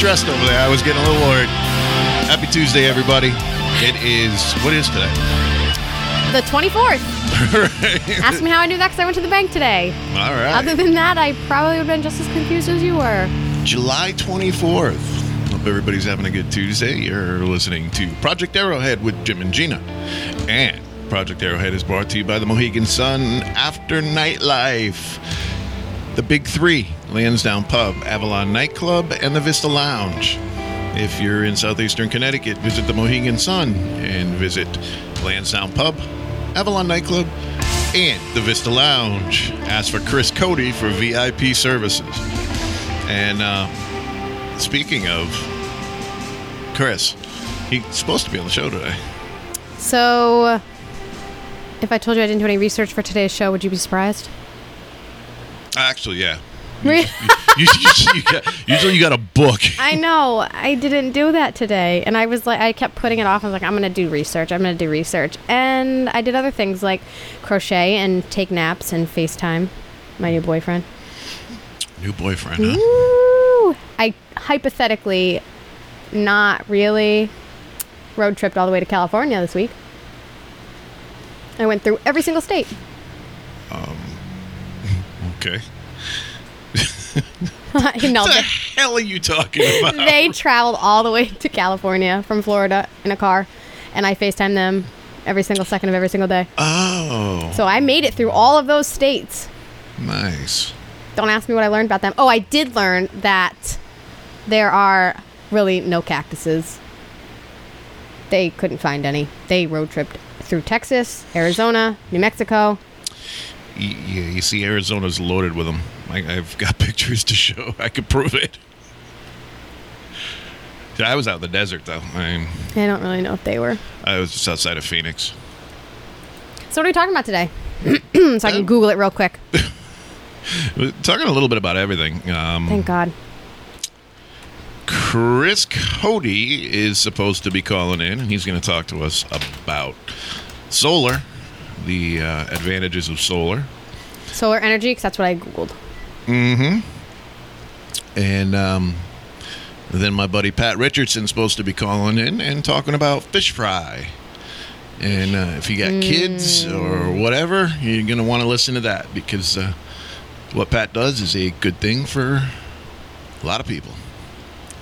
distressed over there. I was getting a little worried. Happy Tuesday, everybody. It is, what is today? The 24th. Ask me how I knew that because I went to the bank today. All right. Other than that, I probably would have been just as confused as you were. July 24th. Hope everybody's having a good Tuesday. You're listening to Project Arrowhead with Jim and Gina. And Project Arrowhead is brought to you by the Mohegan Sun After Nightlife. The Big Three Lansdowne Pub, Avalon Nightclub, and the Vista Lounge. If you're in southeastern Connecticut, visit the Mohegan Sun and visit Lansdowne Pub, Avalon Nightclub, and the Vista Lounge. Ask for Chris Cody for VIP services. And uh, speaking of Chris, he's supposed to be on the show today. So, if I told you I didn't do any research for today's show, would you be surprised? Actually, yeah. Usually you, got, usually you got a book. I know. I didn't do that today. And I was like, I kept putting it off. I was like, I'm going to do research. I'm going to do research. And I did other things like crochet and take naps and FaceTime my new boyfriend. New boyfriend, huh? Woo! I hypothetically, not really, road tripped all the way to California this week. I went through every single state. Um. Okay. What the hell are you talking about? they traveled all the way to California from Florida in a car, and I FaceTime them every single second of every single day. oh, So I made it through all of those states. nice. Don't ask me what I learned about them. Oh, I did learn that there are really no cactuses. They couldn't find any. They road tripped through Texas, Arizona, New Mexico. Yeah, you see, Arizona's loaded with them. I, I've got pictures to show. I could prove it. I was out in the desert, though. I mean, I don't really know if they were. I was just outside of Phoenix. So what are we talking about today? so I can Google it real quick. We're Talking a little bit about everything. Um, Thank God. Chris Cody is supposed to be calling in, and he's going to talk to us about solar, the uh, advantages of solar, Solar energy, because that's what I Googled. And um, then my buddy Pat Richardson's supposed to be calling in and talking about fish fry. And uh, if you got kids or whatever, you're going to want to listen to that because uh, what Pat does is a good thing for a lot of people.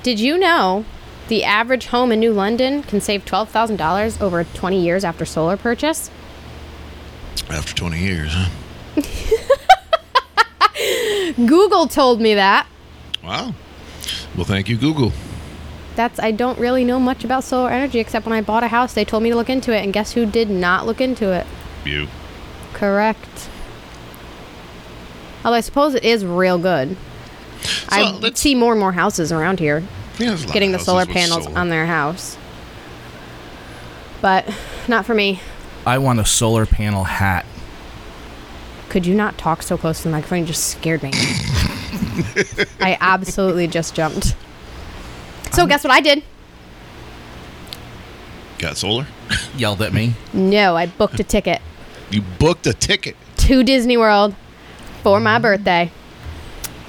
Did you know the average home in New London can save $12,000 over 20 years after solar purchase? After 20 years, huh? Google told me that. Wow. Well, thank you, Google. That's I don't really know much about solar energy except when I bought a house they told me to look into it and guess who did not look into it? You. Correct. Although I suppose it is real good. I see more and more houses around here Yeah, there's a lot getting the solar panels solar. on their house. But not for me. I want a solar panel hat. Could you not talk so close to the microphone? You just scared me. I absolutely just jumped. So guess what I did? Got solar? Yelled at me. No, I booked a ticket You booked a ticket. to Disney World for my birthday.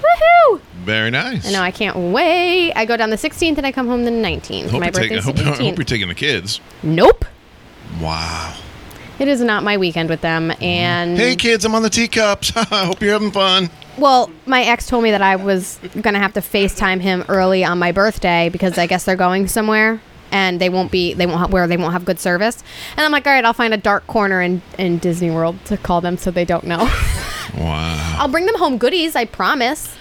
Woohoo! Very nice. I know I can't wait. I go down the 16th and I come home the 19th. Hope, my you're taking, birthday's hope, the I hope 18th. you're taking the kids. Nope. Wow. It is not my weekend with them. Mm-hmm. And Hey, kids, I'm on the teacups. I hope you're having fun. well, my ex told me that I was gonna have to FaceTime him early on my birthday because I guess they're going somewhere and they won't be they won't have, where they won't have good service. And I'm like, all right, I'll find a dark corner in in Disney World to call them so they don't know. Wow. I'll bring them home goodies, I promise.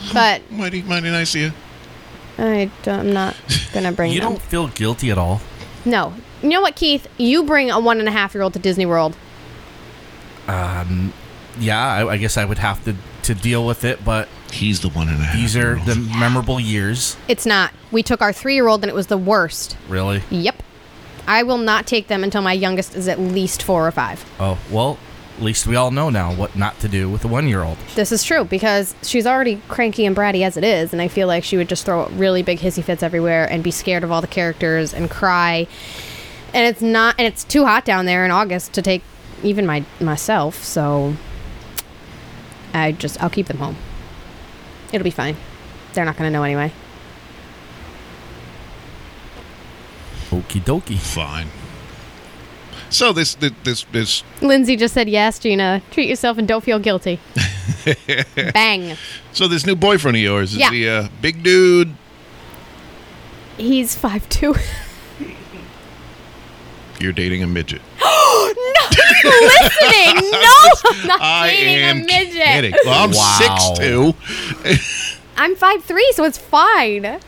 Hmm, but Mighty, mighty nice of you. I don't, I'm not gonna bring You them. don't feel guilty at all. No. You know what, Keith? You bring a one and a half year old to Disney World. Um, Yeah, I, I guess I would have to, to deal with it, but He's the one and a half. these are year old. the memorable years. It's not. We took our three year old and it was the worst. Really? Yep. I will not take them until my youngest is at least four or five. Oh, well, at least we all know now what not to do with a one year old. This is true because she's already cranky and bratty as it is, and I feel like she would just throw really big hissy fits everywhere and be scared of all the characters and cry and it's not and it's too hot down there in August to take even my myself. So I just I'll keep them home. It'll be fine. They're not going to know anyway. Okie dokie. Fine. So this this this. Lindsay just said yes, Gina. Treat yourself and don't feel guilty. Bang. So this new boyfriend of yours is yeah. he a big dude? He's five two. You're dating a midget. Listening? No, I'm not I dating am a midget. kidding. Well, I'm Wow. six two. I'm five three, so it's fine.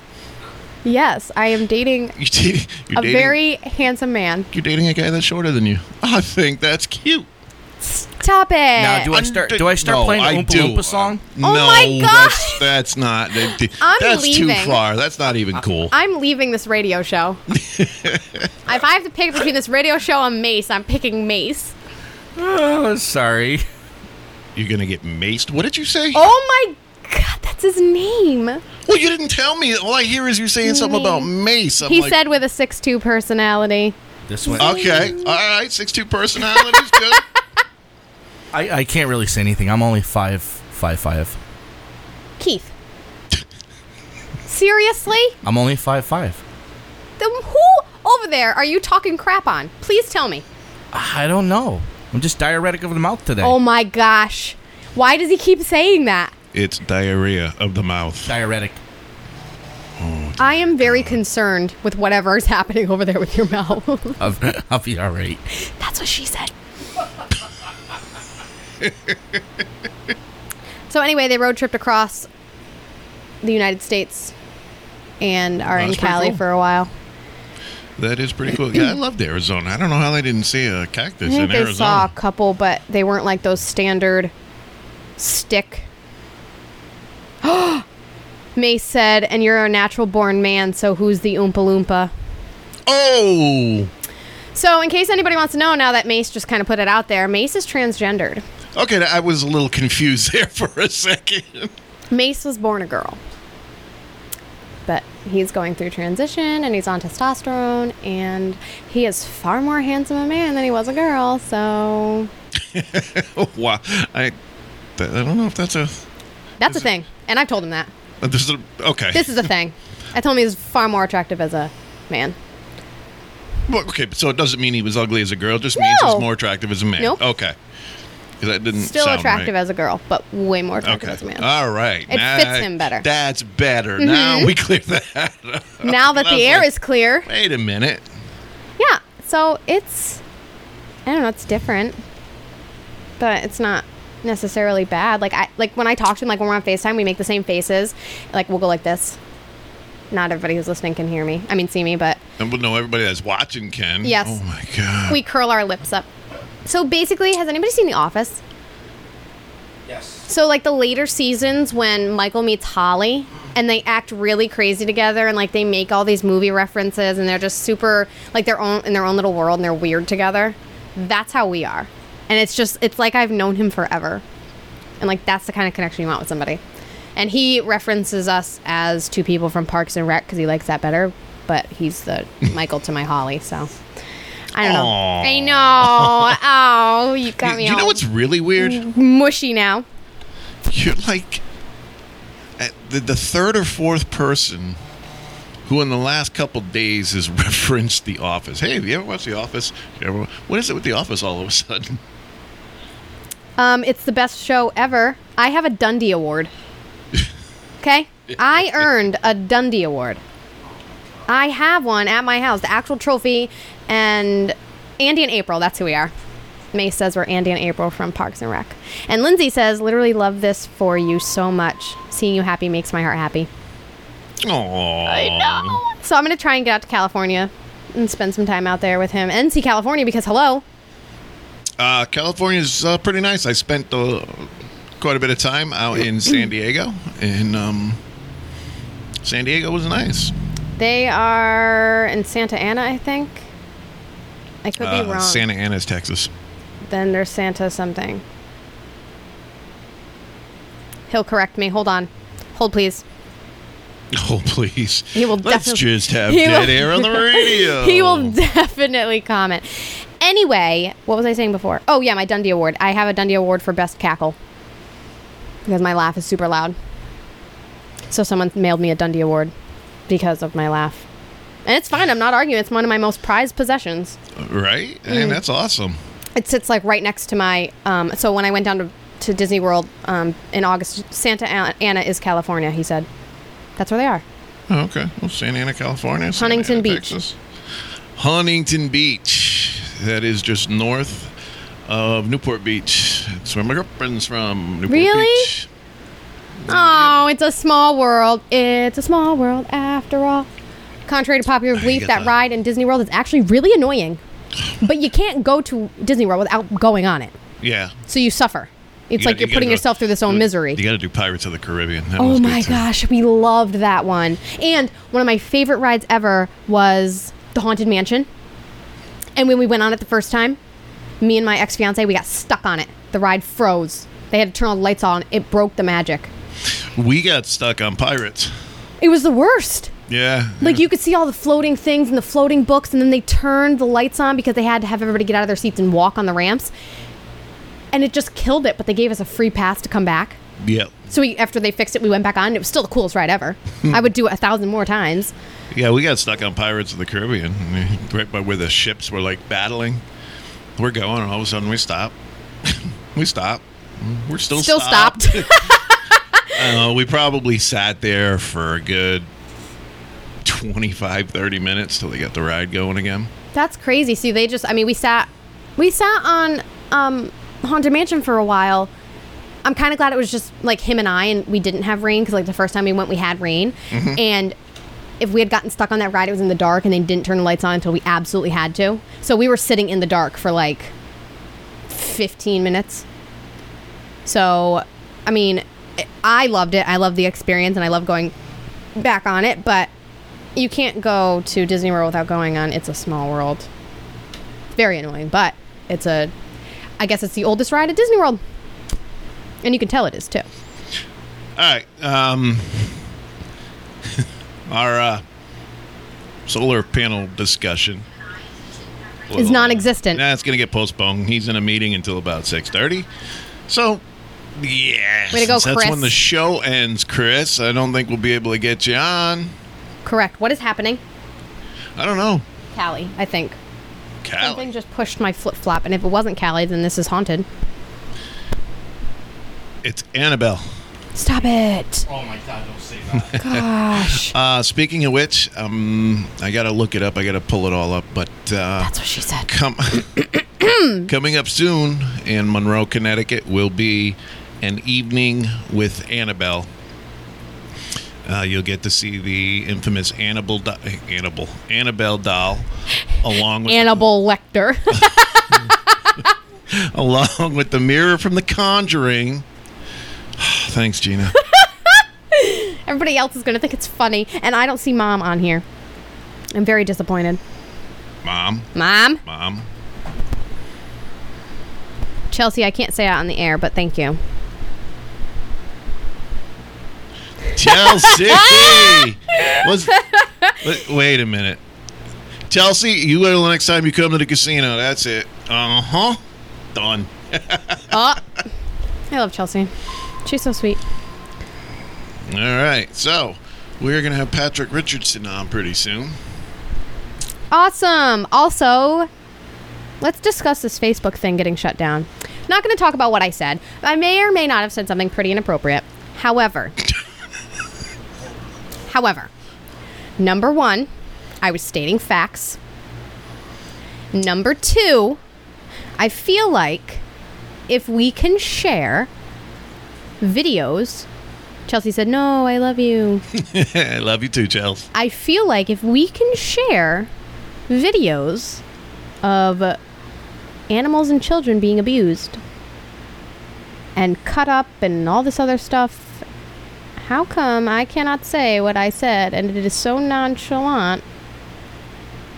Yes, I am dating You dating, you're a dating, very handsome man. You're dating a guy that's shorter than you. I think that's cute. Stop it. Now, do I start? Do I start No, playing the I Oompa. Loompa song? Uh, oh no, Oh my that's that's not. that- I'm that's too far. That's not even cool. I'm leaving this radio show. if I have to pick between this radio show and Mace, I'm picking Mace. Oh, sorry. You're gonna get maced. What did you say? Oh my god, that's his name. Well, you didn't tell me. All I hear is you saying something about mace. I'm he like, said with a six two personality. This one. Okay, all right. Six two personalities. Good. I, I can't really say anything. I'm only five five five. Keith. Seriously? I'm only five five. Then who over there are you talking crap on? Please tell me. I don't know. I'm just diuretic of the mouth today. Oh my gosh. Why does he keep saying that? It's diarrhea of the mouth. Diuretic. I am very concerned with whatever is happening over there with your mouth. I'll, I'll be all right. That's what she said. So anyway, they road tripped across the United States and are in That's pretty Cali cool. for a while. That is pretty cool. Yeah, I loved Arizona. I don't know how they didn't see a cactus in they Arizona. saw a couple, but they weren't like those standard stick. Mace said, "And you're a natural born man, so who's the Oompa Loompa?" Oh, So, in case anybody wants to know, now that Mace just kind of put it out there, Mace is transgendered. Okay. I was a little confused there for a second. Mace was born a girl. But he's going through transition and he's on testosterone and he is far more handsome a man than he was a girl, so wow. I, I don't know if that's a. that's a thing. And I've told him that. uh, This is a okay. This is a thing. I told him he was far more attractive as a man. Well, okay, so it doesn't mean he was ugly as a girl. It just means he's more attractive as a man. Nope. Okay. 'Cause That didn't Still attractive right. as a girl, but way more attractive Okay. as a man. All right. It fits him better. Mm-hmm. That's better. Now we clear that. up. now that the air like, is clear. Wait a minute. Yeah. So it's I don't know, it's different. But it's not necessarily bad. Like I like when I talk to him, like when we're on FaceTime, we make the same faces. Like we'll go like this. Not everybody who's listening can hear me. I mean see me, but And we'll know everybody that's watching can. Yes. Oh my god. we curl our lips up. So basically, has anybody seen The Office? Yes. So like the later seasons when Michael meets Holly and they act really crazy together and like they make all these movie references and they're just super like their own in their own little world and they're weird together. That's how we are. And it's just it's like I've known him forever. And like that's the kind of connection you want with somebody. And he references us as two people from Parks and Rec because he likes that better. But he's the Michael to my Holly, so I don't know. I know. Oh, you got me you know all what's really weird? mushy now. You're like the, the third or fourth person who in the last couple days has referenced The Office. Hey, have you ever watched The Office? Ever, what is it with The Office all of a sudden? Um, it's the best show ever. I have a Dundie Award. Okay? I earned a Dundie Award. I have one at my house, the actual trophy, and Andy and April, that's who we are. May says we're Andy and April from Parks and Rec. And Lindsay says, literally love this for you so much. Seeing you happy makes my heart happy. Oh, I know. So I'm going to try and get out to California and spend some time out there with him and see California because, hello, Uh, California's uh, pretty nice. I spent uh, quite a bit of time out in San Diego, and um, San Diego was nice. they are in Santa Ana, I think. I could be Uh, wrong. Santa Ana's Texas. then there's Santa something. He'll correct me. Hold on. Hold, please. Oh, please. He will Let's definitely- just have dead will- air on the radio. He will definitely comment. Anyway, what was I saying before? Oh, yeah, my Dundie Award. I have a Dundie Award for Best Cackle because my laugh is super loud. So someone mailed me a Dundie Award because of my laugh. And it's fine. I'm not arguing. It's one of my most prized possessions. Right? Mm. And that's awesome. It sits like right next to my. Um, so when I went down to, to Disney World um, in August, Santa Ana is California. He said, "That's where they are." Oh, okay. Well, Santa Ana, California. Santa Huntington Ana, Beach. Texas. Huntington Beach. That is just north of Newport Beach. That's where my girlfriend's from. Newport Really? Beach. Oh, it's a small world. It's a small world after all. Contrary to popular belief, that that. ride in Disney World is actually really annoying. But you can't go to Disney World without going on it. Yeah. So you suffer. It's You like gotta- you're you putting go- yourself through this own misery. You got to do Pirates of the Caribbean. That Oh my gosh, we loved that one. And one of my favorite rides ever was the Haunted Mansion. And when we went on it the first time, me and my ex fiance, we got stuck on it. The ride froze. They had to turn all the lights on. It broke the magic. We got stuck on Pirates. It was the worst. Yeah. Like you could see all the floating things and the floating books, and then they turned the lights on because they had to have everybody get out of their seats and walk on the ramps. And it just killed it, but they gave us a free pass to come back. Yep. So we, after they fixed it, we went back on. It was still the coolest ride ever. I would do it a thousand more times. Yeah, we got stuck on Pirates of the Caribbean, right by where the ships were like battling. We're going, and all of a sudden we stop. we stop. We're still Still stopped. Uh, we probably sat there for a good 25, 30 minutes till they got the ride going again. That's crazy. See, they just, I mean, we sat, we sat on um, Haunted Mansion for a while. I'm kind of glad it was just like him and I, and we didn't have rain because like the first time we went, we had rain. And if we had gotten stuck on that ride, it was in the dark, and they didn't turn the lights on until we absolutely had to. So we were sitting in the dark for like 15 minutes. So, I mean, I loved it. I love the experience, and I love going back on it. But you can't go to Disney World without going on It's a Small World. Very annoying, but it's a. I guess it's the oldest ride at Disney World, and you can tell it is too. All right. Um, our uh, solar panel discussion Is non-existent. Nah, it's going to get postponed. He's in a meeting until about six thirty. So, yeah, Way to go, that's when the show ends, Chris. I don't think we'll be able to get you on. Correct. What is happening? I don't know. Callie, I think. Callie. Something just pushed my flip flop, and if it wasn't Callie, then this is haunted. It's Annabelle. Stop it! Oh my god, don't say that. Gosh, Uh, speaking of which, um, I got to look it up. I got to pull it all up. But uh, that's what she said. com- coming up soon in Monroe, Connecticut, will be an evening with Annabelle. Uh, you'll get to see the infamous Annabelle, do- Annabelle, Annabelle doll, along with Annabelle Lecter. along with the mirror from The Conjuring. Thanks, Gina. Everybody else is gonna think it's funny, and I don't see Mom on here. I'm very disappointed. Mom, Mom, mom. Chelsea, I can't say out on the air, but thank you. Chelsea. Was, wait, wait a minute. Chelsea, you wait till the next time you come to the casino. That's it. Uh huh. Done. Oh, I love Chelsea. She's so sweet. All right. So we're gonna have Patrick Richardson on pretty soon. Awesome. Also, let's discuss this Facebook thing getting shut down. Not going to talk about what I said. I may or may not have said something pretty inappropriate. However, however, number one, I was stating facts. Number two, I feel like if we can share videos, Chelsea said, No, I love you. I love you too, Chelsea. I feel like if we can share videos of animals and children being abused and cut up and all this other stuff, how come I cannot say what I said and it is so nonchalant?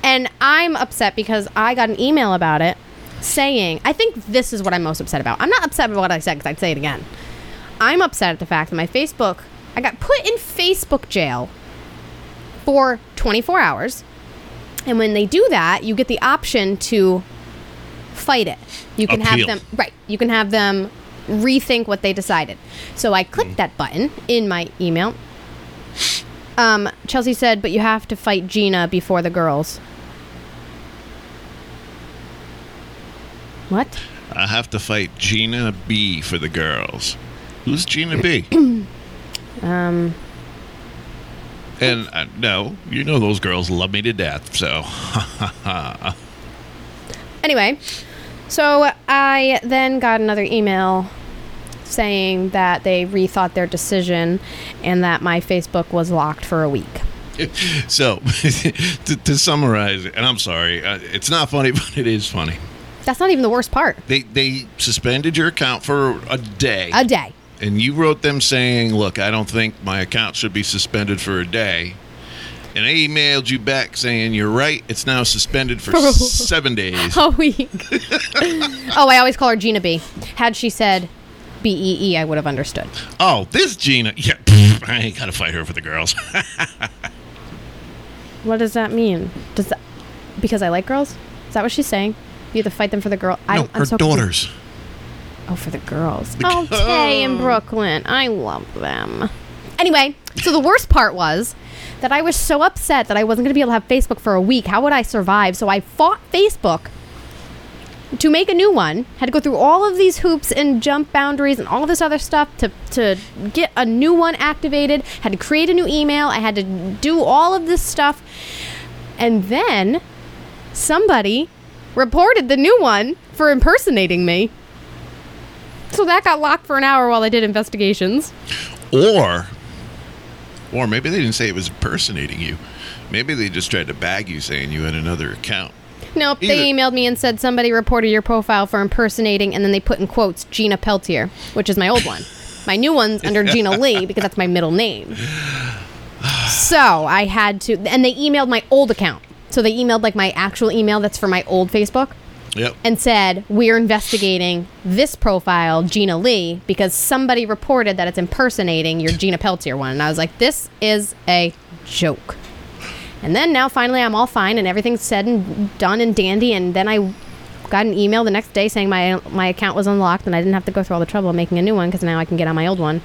And I'm upset because I got an email about it saying, I think this is what I'm most upset about. I'm not upset about what I said because I'd say it again. I'm upset at the fact that my Facebook, I got put in Facebook jail for 24 hours. And when they do that, you get the option to fight it. You can Appeal. have them right. You can have them rethink what they decided. So I clicked that button in my email. Um, Chelsea said, but you have to fight Gina before the girls. What? I have to fight Gina B for the girls. Who's Gina B? Um, and uh, no, you know those girls love me to death. So anyway, so I then got another email saying that they rethought their decision and that my Facebook was locked for a week. so to, to summarize, and I'm sorry, uh, it's not funny, but it is funny. That's not even the worst part. They they suspended your account for a day. A day. and you wrote them saying, "Look, I don't think my account should be suspended for a day." And they emailed you back saying, "You're right. It's now suspended for seven days." A week. oh, I always call her Gina B. Had she said B E E, I would have understood. Oh, this Gina. Yeah, pff, I ain't gotta fight her for the girls. What does that mean? Does that because I like girls? Is that what she's saying? You have to fight them for the girl. I, no, I'm her so daughters. Oh, for the girls. Oh, Tay in Brooklyn. I love them. Anyway, so the worst part was that I was so upset that I wasn't going to be able to have Facebook for a week. How would I survive? So I fought Facebook to make a new one. Had to go through all of these hoops and jump boundaries and all this other stuff to to get a new one activated. Had to create a new email. I had to do all of this stuff. And then somebody reported the new one for impersonating me. So that got locked for an hour while I did investigations. Or, or maybe they didn't say it was impersonating you. Maybe they just tried to bag you saying you had another account. Nope, they emailed me and said somebody reported your profile for impersonating, and then they put in quotes Gina Peltier, which is my old one. My new one's under Gina Lee because that's my middle name. So I had to, and they emailed my old account. So they emailed like my actual email that's for my old Facebook Yep. and said, We're investigating this profile, Gina Lee, because somebody reported that it's impersonating your Gina Peltier one. And I was like, This is a joke. And then now finally I'm all fine and everything's said and done and dandy. And then I got an email the next day saying my my account was unlocked and I didn't have to go through all the trouble of making a new one because now I can get on my old one.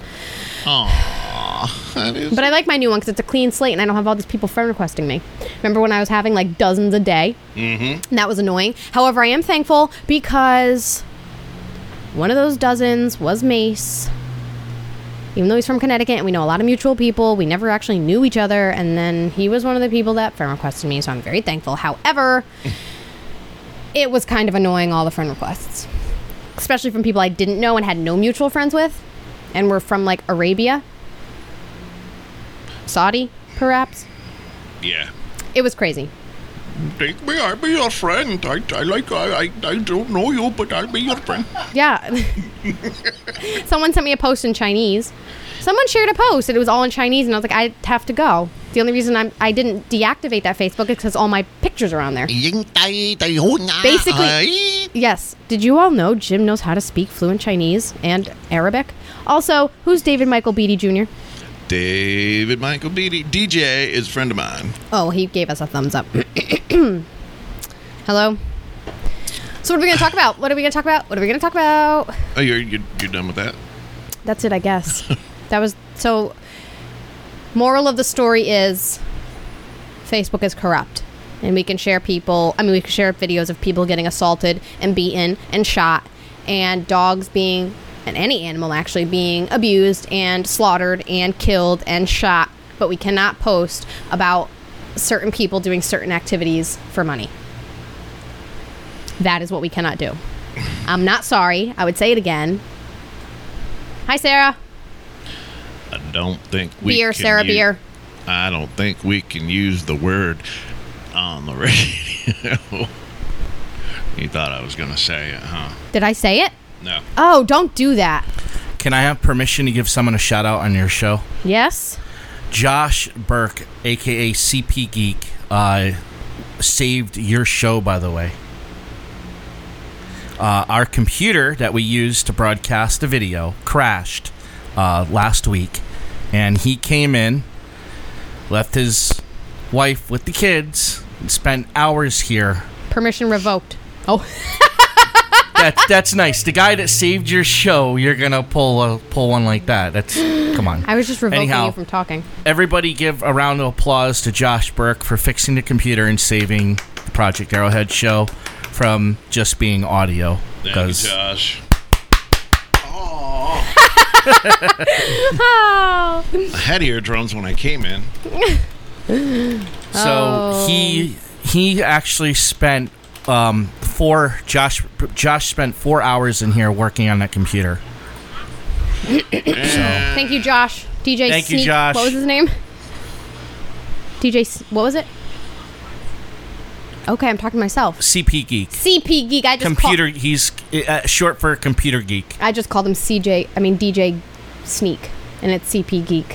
Aw, that is. But I like my new one because it's a clean slate and I don't have all these people friend requesting me. Remember when I was having like dozens a day? Mm-hmm. And that was annoying. However, I am thankful because one of those dozens was Mace. Even though he's from Connecticut and we know a lot of mutual people, we never actually knew each other. And then he was one of the people that friend requested me, so I'm very thankful. However, it was kind of annoying all the friend requests, especially from people I didn't know and had no mutual friends with, and were from like Arabia, Saudi, perhaps. yeah. It was crazy. Take me, I'll be your friend. I, I like, I, I, I don't know you, but I'll be your friend. Yeah. Someone sent me a post in Chinese. Someone shared a post and it was all in Chinese, and I was like, I have to go. The only reason I'm, I didn't deactivate that Facebook is because all my pictures are on there. Basically- Yes. Did you all know Jim knows how to speak fluent Chinese and Arabic? Also, who's David Michael Beatty Jr.? David Michael Beatty, DJ, is a friend of mine. Oh, he gave us a thumbs up. Hello. So what are we going to talk about? What are we going to talk about? What are we going to talk about? Oh, you're, you're, you're done with that? That's it, I guess. that was so. Moral of the story is Facebook is corrupt. And we can share people, I mean, we can share videos of people getting assaulted and beaten and shot, and dogs being, and any animal actually being abused and slaughtered and killed and shot. But we cannot post about certain people doing certain activities for money. That is what we cannot do. I'm not sorry. I would say it again. Hi, Sarah. I don't think we beer, can Sarah, use- beer. I don't think we can use the word on the radio. you thought I was going to say it, huh? Did I say it? No. Oh, don't do that. Can I have permission to give someone a shout out on your show? Yes? Josh Burke, aka CP Geek, uh, saved your show. By the way, uh, our computer that we used to broadcast the video crashed uh, last week, and he came in, left his wife with the kids, and spent hours here. Permission revoked. Oh, that's that's nice. The guy that saved your show, you're gonna pull a pull one like that. That's come on. I was just revoking Anyhow. you from talking. Everybody, give a round of applause to Josh Burke for fixing the computer and saving the Project Arrowhead show from just being audio. Thank you, Josh. Oh. I had eardrums when I came in. so Oh. he he actually spent um, four Josh Josh spent four hours in here working on that computer. so Thank you, Josh. DJ Thank you, Josh. What was his name? DJ. What was it? Okay, I'm talking to myself. CP geek. CP geek. I just computer he's uh, short for computer geek I just called him CJ. I mean DJ Sneak, and it's CP geek.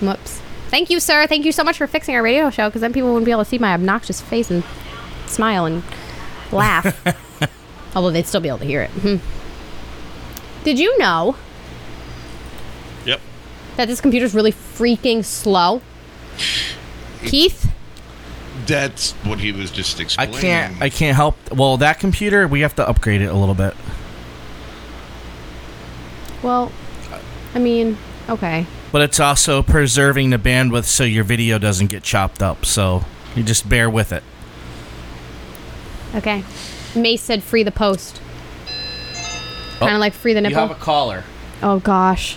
Whoops. Thank you, sir. Thank you so much for fixing our radio show, because then people wouldn't be able to see my obnoxious face and smile and laugh. Although they'd still be able to hear it. Hmm. Did you know Yep. that this computer's really freaking slow? Keith? That's what he was just explaining. i explaining. can't i can't help well that computer we have to upgrade it a little bit Well, I mean, okay. but it's also preserving the bandwidth so your video doesn't get chopped up so you just bear with it Okay. Mace said free the post. Oh, Kind of like free the nipple. you have a caller oh gosh.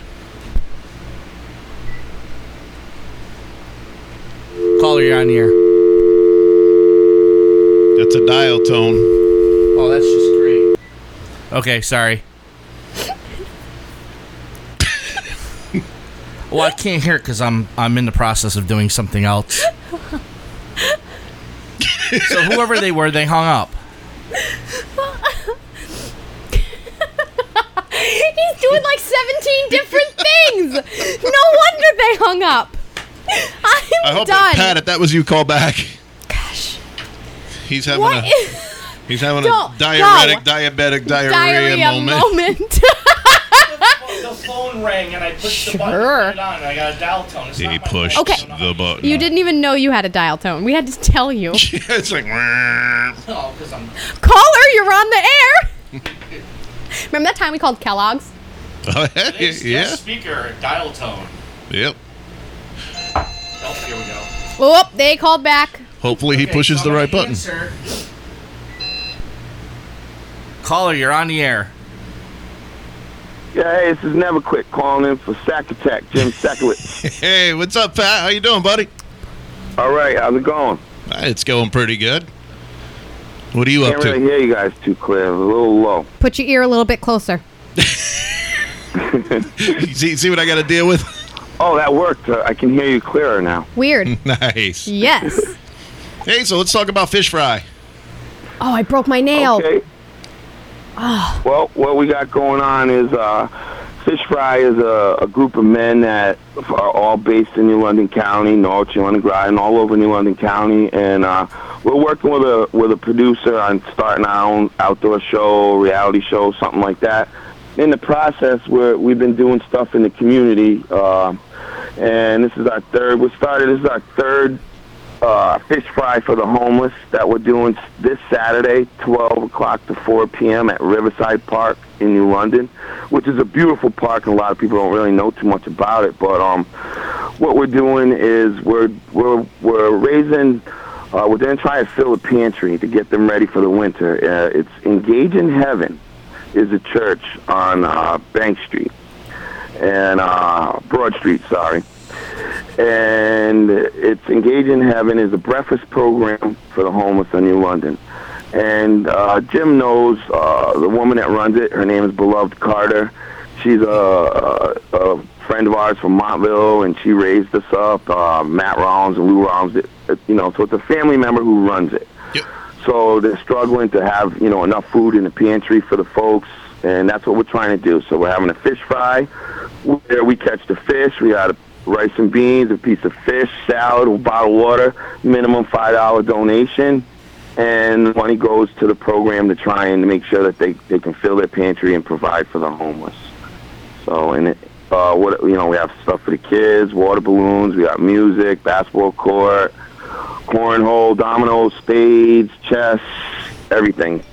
caller you're on here. air That's a dial tone. oh that's just great okay sorry well i can't hear it because i'm i'm in the process of doing something else so whoever they were they hung up He's doing like 17 different things. No wonder they hung up. I'm I hope done. that Pat, if that was you, call back. Gosh. He's having What a he's having Don't- a diuretic, no. diabetic diarrhea, diarrhea moment. moment? the phone rang and I pushed the button to Sure. it on and I got a dial tone. It's He pushed Okay. the button. you didn't even know you had a dial tone. We had to tell you. it's like "Wah." Oh, because I'm. Caller, you're on the air. Remember that time we called Kellogg's? Oh, yeah, yeah. Speaker dial tone. Yep. Oh, here we go. Oh, they called back. Hopefully he pushes the right button. Caller, you're on the air. Yeah, hey, this is Never Quit calling in for Sack Attack, Jim Sakowitz. Hey, what's up, Pat? How you doing, buddy? All right, how's it going? It's going pretty good. What are you Can't up really to? hear you guys too clear. A little low. Put your ear a little bit closer. see, see what I got to deal with? Oh, that worked. Uh, I can hear you clearer now. Weird. nice. yes. Hey, so let's talk about fish fry. Oh, I broke my nail. Okay. Well, what we got going on is uh, Fish Fry is a, a group of men that are all based in New London County, Norwich, New London, Groton, all over New London County, and uh, we're working with a with a producer on starting our own outdoor show, reality show, something like that. In the process, we're, we've been doing stuff in the community, uh, and this is our third. We started. This is our third uh, fish fry for the homeless that we're doing this Saturday, 12 o'clock to 4 p.m. at Riverside Park in New London, which is a beautiful park, and a lot of people don't really know too much about it. But um, what we're doing is we're we're we're raising. Uh, we're going to try to fill a pantry to get them ready for the winter. Uh, it's Engage in Heaven is a church on uh, Bank Street and uh, Broad Street. Sorry and it's Engage in Heaven is a breakfast program for the homeless in New London. And uh, Jim knows uh, the woman that runs it. Her name is Beloved Carter. She's a, a, a friend of ours from Montville, and she raised us up. Uh, Matt Rollins and Lou Rollins, it, it, you know, so it's a family member who runs it. Yep. So they're struggling to have you know enough food in the pantry for the folks, and that's what we're trying to do. So we're having a fish fry where we catch the fish. We got a rice and beans, a piece of fish, salad, a bottle of water, minimum five dollar donation, and money goes to the program to try and make sure that they they can fill their pantry and provide for the homeless. So and it, uh, what you know, we have stuff for the kids, water balloons, we got music, basketball court, cornhole, dominoes, spades, chess, everything.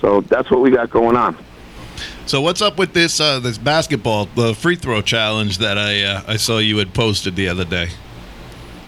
So that's what we got going on. So what's up with this uh, this basketball the free throw challenge that I uh, I saw you had posted the other day?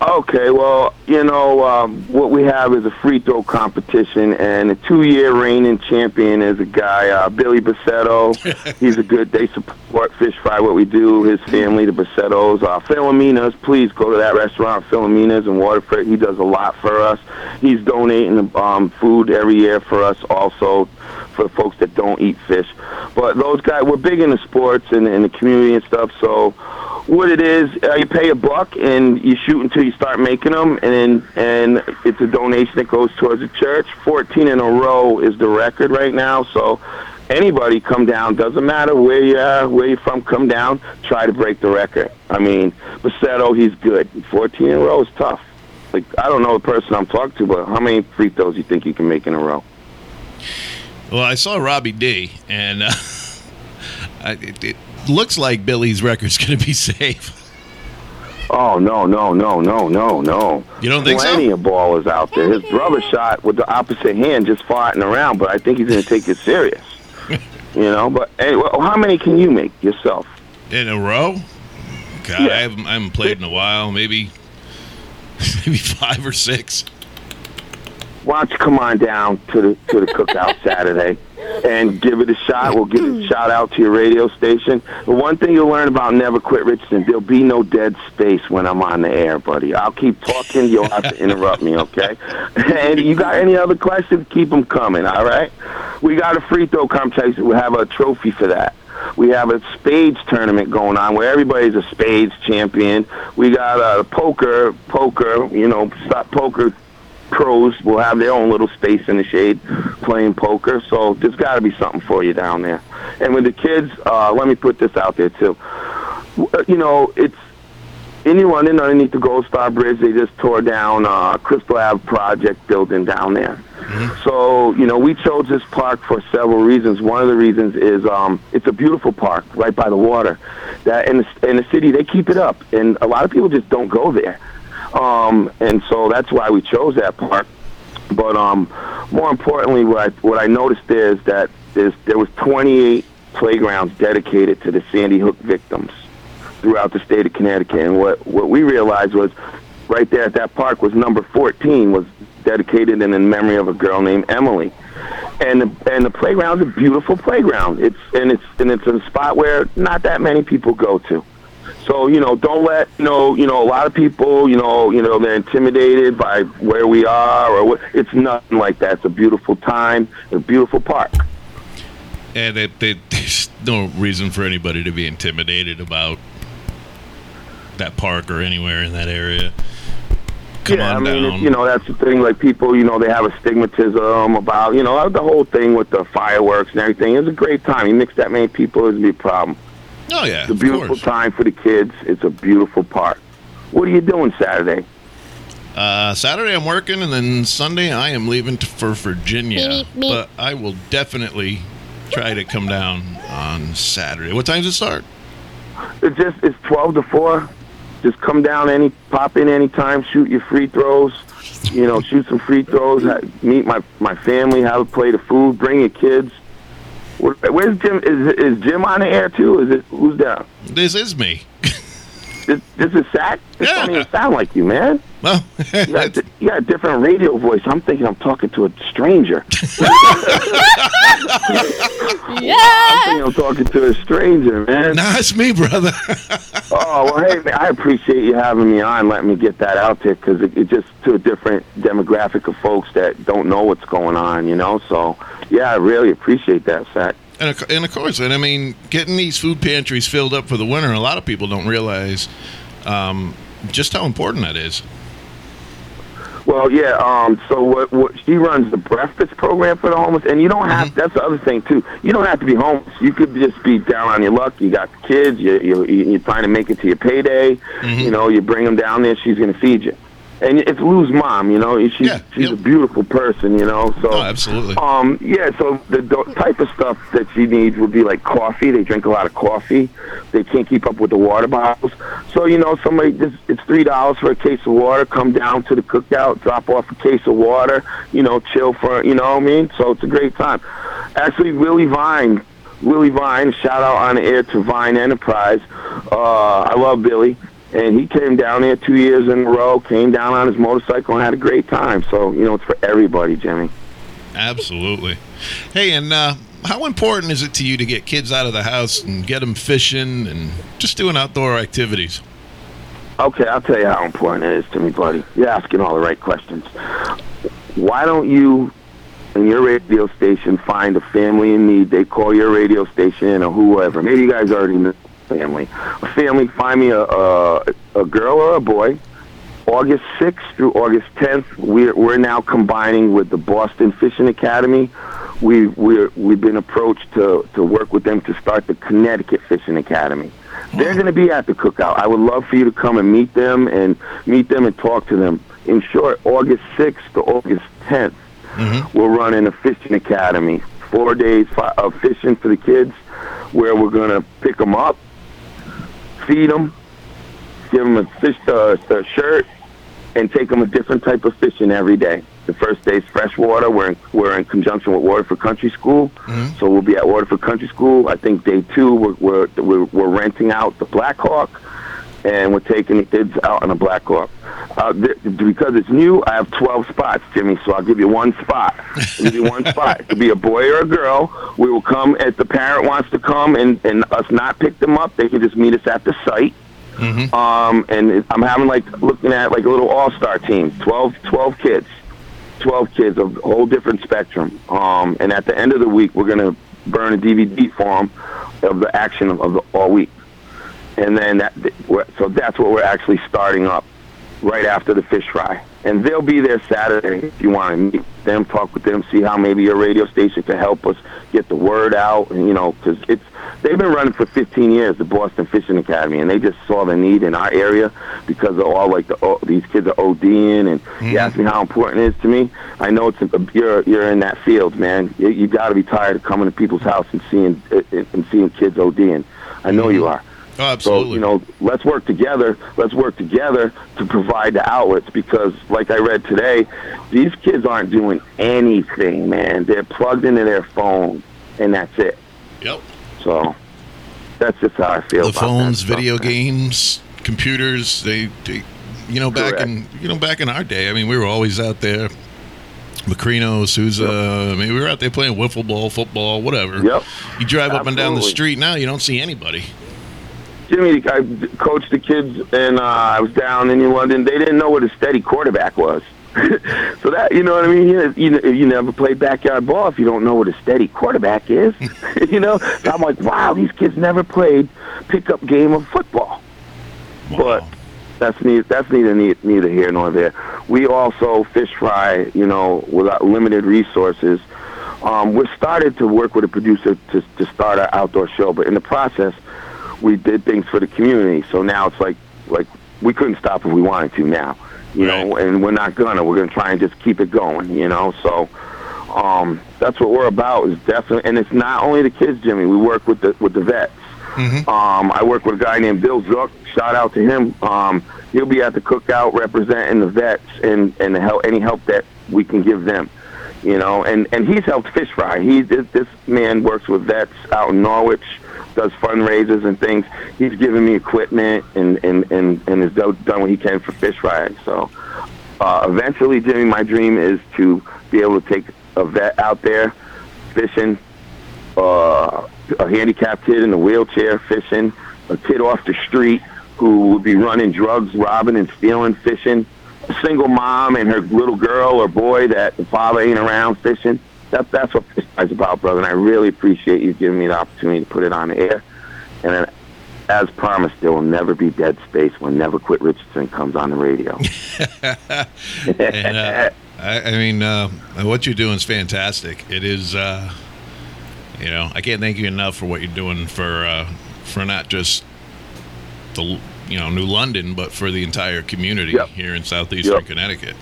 Okay, well, you know, um, what we have is a free throw competition, and a two-year reigning champion is a guy, uh, Billy Bassetto. He's a good. They support Fish Fry, what we do. His family, the Bassettos, uh, Filomena's. Please go to that restaurant, Filomena's in Waterford. He does a lot for us. He's donating um, food every year for us, also for folks that don't eat fish. But those guys, we're big into sports and the community and stuff. So what it is, uh, you pay a buck and you shoot until you start making them, and and it's a donation that goes towards the church. Fourteen in a row is the record right now. So anybody come down, doesn't matter where you are, where you're from, come down, try to break the record. I mean, Bassetto, he's good. Fourteen in a row is tough. Like I don't know the person I'm talking to, but how many free throws you think you can make in a row? Well, I saw Robbie D, and uh, I, it, it looks like Billy's record's going to be safe. Oh no no no no no no! You don't think so? Plenty of ballers out there. His brother shot with the opposite hand, just farting around. But I think he's going to take it serious. you know. But anyway, how many can you make yourself? In a row? God, Yeah. I, haven't, I haven't played in a while. Maybe, maybe five or six. Why don't you come on down to the to the cookout Saturday and give it a shot? We'll give a mm. shout out to your radio station. The one thing you'll learn about Never Quit Richardson, there'll be no dead space when I'm on the air, buddy. I'll keep talking. You'll have to interrupt me, okay? And you got any other questions? Keep them coming. All right. We got a free throw competition. We have a trophy for that. We have a spades tournament going on where everybody's a spades champion. We got a poker, poker, you know, stop poker pros will have their own little space in the shade playing poker. So there's got to be something for you down there. And with the kids, uh, let me put this out there too. Uh, You know, it's anyone in underneath the Gold Star Bridge. They just tore down uh, Crystal Ave project building down there. So you know, we chose this park for several reasons. One of the reasons is um, it's a beautiful park right by the water. That in the, in the city they keep it up, and a lot of people just don't go there. Um, and so that's why we chose that park. But um, more importantly, what I, what I noticed is that there was 28 playgrounds dedicated to the Sandy Hook victims throughout the state of Connecticut. And what, what we realized was right there at that park was number 14 was dedicated in, in memory of a girl named Emily. And the, and the playground's a beautiful playground. It's and it's and it's a spot where not that many people go to. So you know, don't let you know. You know, a lot of people, you know, you know, they're intimidated by where we are, or what. It's nothing like that. It's a beautiful time, a beautiful park. And it, it, there's no reason for anybody to be intimidated about that park or anywhere in that area. Come yeah, on I mean. You know, that's the thing. Like people, you know, they have a stigmatism about, you know, the whole thing with the fireworks and everything. It's a great time. You mix that many people, it'd be a problem. Oh yeah, It's a beautiful course. time for the kids. It's a beautiful park. What are you doing Saturday? Uh, Saturday I'm working, and then Sunday I am leaving t- for Virginia. Beep, beep. But I will definitely try to come down on Saturday. What time does it start? It's just it's twelve to four. Just come down any pop in anytime, shoot your free throws. You know, shoot some free throws. Meet my my family. Have a plate of food. Bring your kids. Where- Where's Jim? Is is Jim on the air too? Is it who's down? This is me. This, this is Zach. This don't even sound like you, man. Well, You got, you got a different radio voice. I'm thinking I'm talking to a stranger. Yeah. I'm thinking I'm talking to a stranger, man. nah, it's me, brother. Oh well, hey, man, I appreciate you having me on, letting me get that out there because it, it just to a different demographic of folks that don't know what's going on, you know. So yeah, I really appreciate that, Zach. And of, and of course, and I mean, getting these food pantries filled up for the winter, a lot of people don't realize um, just how important that is. Well, yeah. Um. So what? What she runs the breakfast program for the homeless, and you don't have. That's the other thing too. You don't have to be homeless. You could just be down on your luck. You got kids. You you you're trying to make it to your payday. You know, you bring them down there. She's going to feed you. And it's Lou's mom. You know, she's Yeah, she's yep. a beautiful person. You know, so Oh, absolutely. um, yeah, so the, type of stuff that she needs would be like coffee. They drink a lot of coffee. They can't keep up with the water bottles. So, you know, somebody just, it's $3 for a case of water. Come down to the cookout, drop off a case of water, you know, chill for, you know what I mean? So it's a great time. Actually, Willie Vine, Willie Vine, shout out on the air to Vine Enterprise. Uh, I love Billy. And he came down there two years in a row, came down on his motorcycle and had a great time. So, you know, it's for everybody, Jimmy. Absolutely. Hey, and uh, how important is it to you to get kids out of the house and get them fishing and just doing outdoor activities? Okay, I'll tell you how important it is to me, buddy. You're asking all the right questions. Why don't you, in your radio station, find a family in need? They call your radio station or whoever. Maybe you guys already know family. A family, find me a, a, a girl or a boy. August 6th through August 10th, we're, we're now combining with the Boston Fishing Academy. We, we're, we've been approached to, to work with them to start the Connecticut Fishing Academy. They're going to be at the cookout. I would love for you to come and meet them and meet them and talk to them. In short, August 6th to August 10th, mm-hmm. we're running a fishing academy. Four days of fishing for the kids, where we're going to pick them up, feed them, give them a fish uh, a shirt, and take them a different type of fishing every day. The first day day's freshwater. We're in, we're in conjunction with Waterford Country School, so we'll be at Waterford Country School. I think day two we're we're, we're, we're renting out the Black Hawk, and we're taking the kids out on a Black Hawk. Uh, th- because it's new, I have 12 spots, Jimmy. So I'll give you one spot. I'll give you one spot. It could be a boy or a girl. We will come if the parent wants to come, and and us not pick them up. They can just meet us at the site. Um, and it- I'm having like looking at like a little all star team, 12, 12 kids, 12 kids of a whole different spectrum. Um, and at the end of the week, we're gonna burn a DVD for them of the action of, of the, all week. And then that, so that's what we're actually starting up right after the fish fry. And they'll be there Saturday if you want to meet them, talk with them, see how maybe your radio station can help us get the word out. And, you know, because it's they've been running for 15 years, the Boston Fishing Academy, and they just saw the need in our area because of all like the oh, these kids are ODing. And you ask me how important it is to me. I know it's a, you're you're in that field, man. You, you got to be tired of coming to people's house and seeing and seeing kids ODing. I know mm-hmm. you are. Oh, absolutely. So, you know, let's work together. Let's work together to provide the outlets because, like I read today, these kids aren't doing anything, man. They're plugged into their phone, and that's it. yep. So that's just how I feel. The about phones, stuff, video man. games, computers. They, they, you know, back Correct. in you know back in our day. I mean, we were always out there. Macrino, Souza. I mean, we were out there playing wiffle ball, football, whatever. Yep. You drive up and down the street now, you don't see anybody. Jimmy, I coached the kids, and uh, I was down in London. They didn't know what a steady quarterback was. so that you know what I mean. You, you you never played backyard ball if you don't know what a steady quarterback is. you know, so I'm like, wow, these kids never played pickup game of football. But that's neither that's neither neither here nor there. We also fish fry, you know, without limited resources. Um, we started to work with a producer to to start our outdoor show, but in the process, we did things for the community. So now it's like like we couldn't stop if we wanted to now, you know, and we're not gonna. We're gonna try and just keep it going, you know. So um, that's what we're about. Is definitely, and it's not only the kids, Jimmy. We work with the with the vets. Um, I work with a guy named Bill Zook. Shout out to him. Um, he'll be at the cookout representing the vets and and the help any help that we can give them. You know, and and he's helped fish fry. He this, this man works with vets out in Norwich, does fundraisers and things. He's given me equipment and and and and has done what he can for fish frying. So uh, eventually, Jimmy, my dream is to be able to take a vet out there fishing, uh, a handicapped kid in a wheelchair fishing, a kid off the street who would be running drugs, robbing and stealing, fishing, a single mom and her little girl or boy that the father ain't around fishing. That, that's what this is about, brother. And I really appreciate you giving me the opportunity to put it on air. And as promised, there will never be dead space when Never Quit Richardson comes on the radio. and uh, I, I mean, uh, what you're doing is fantastic. It is, uh, you know, I can't thank you enough for what you're doing for uh, for not just the you know New London, but for the entire community Yep. here in southeastern Yep. Connecticut.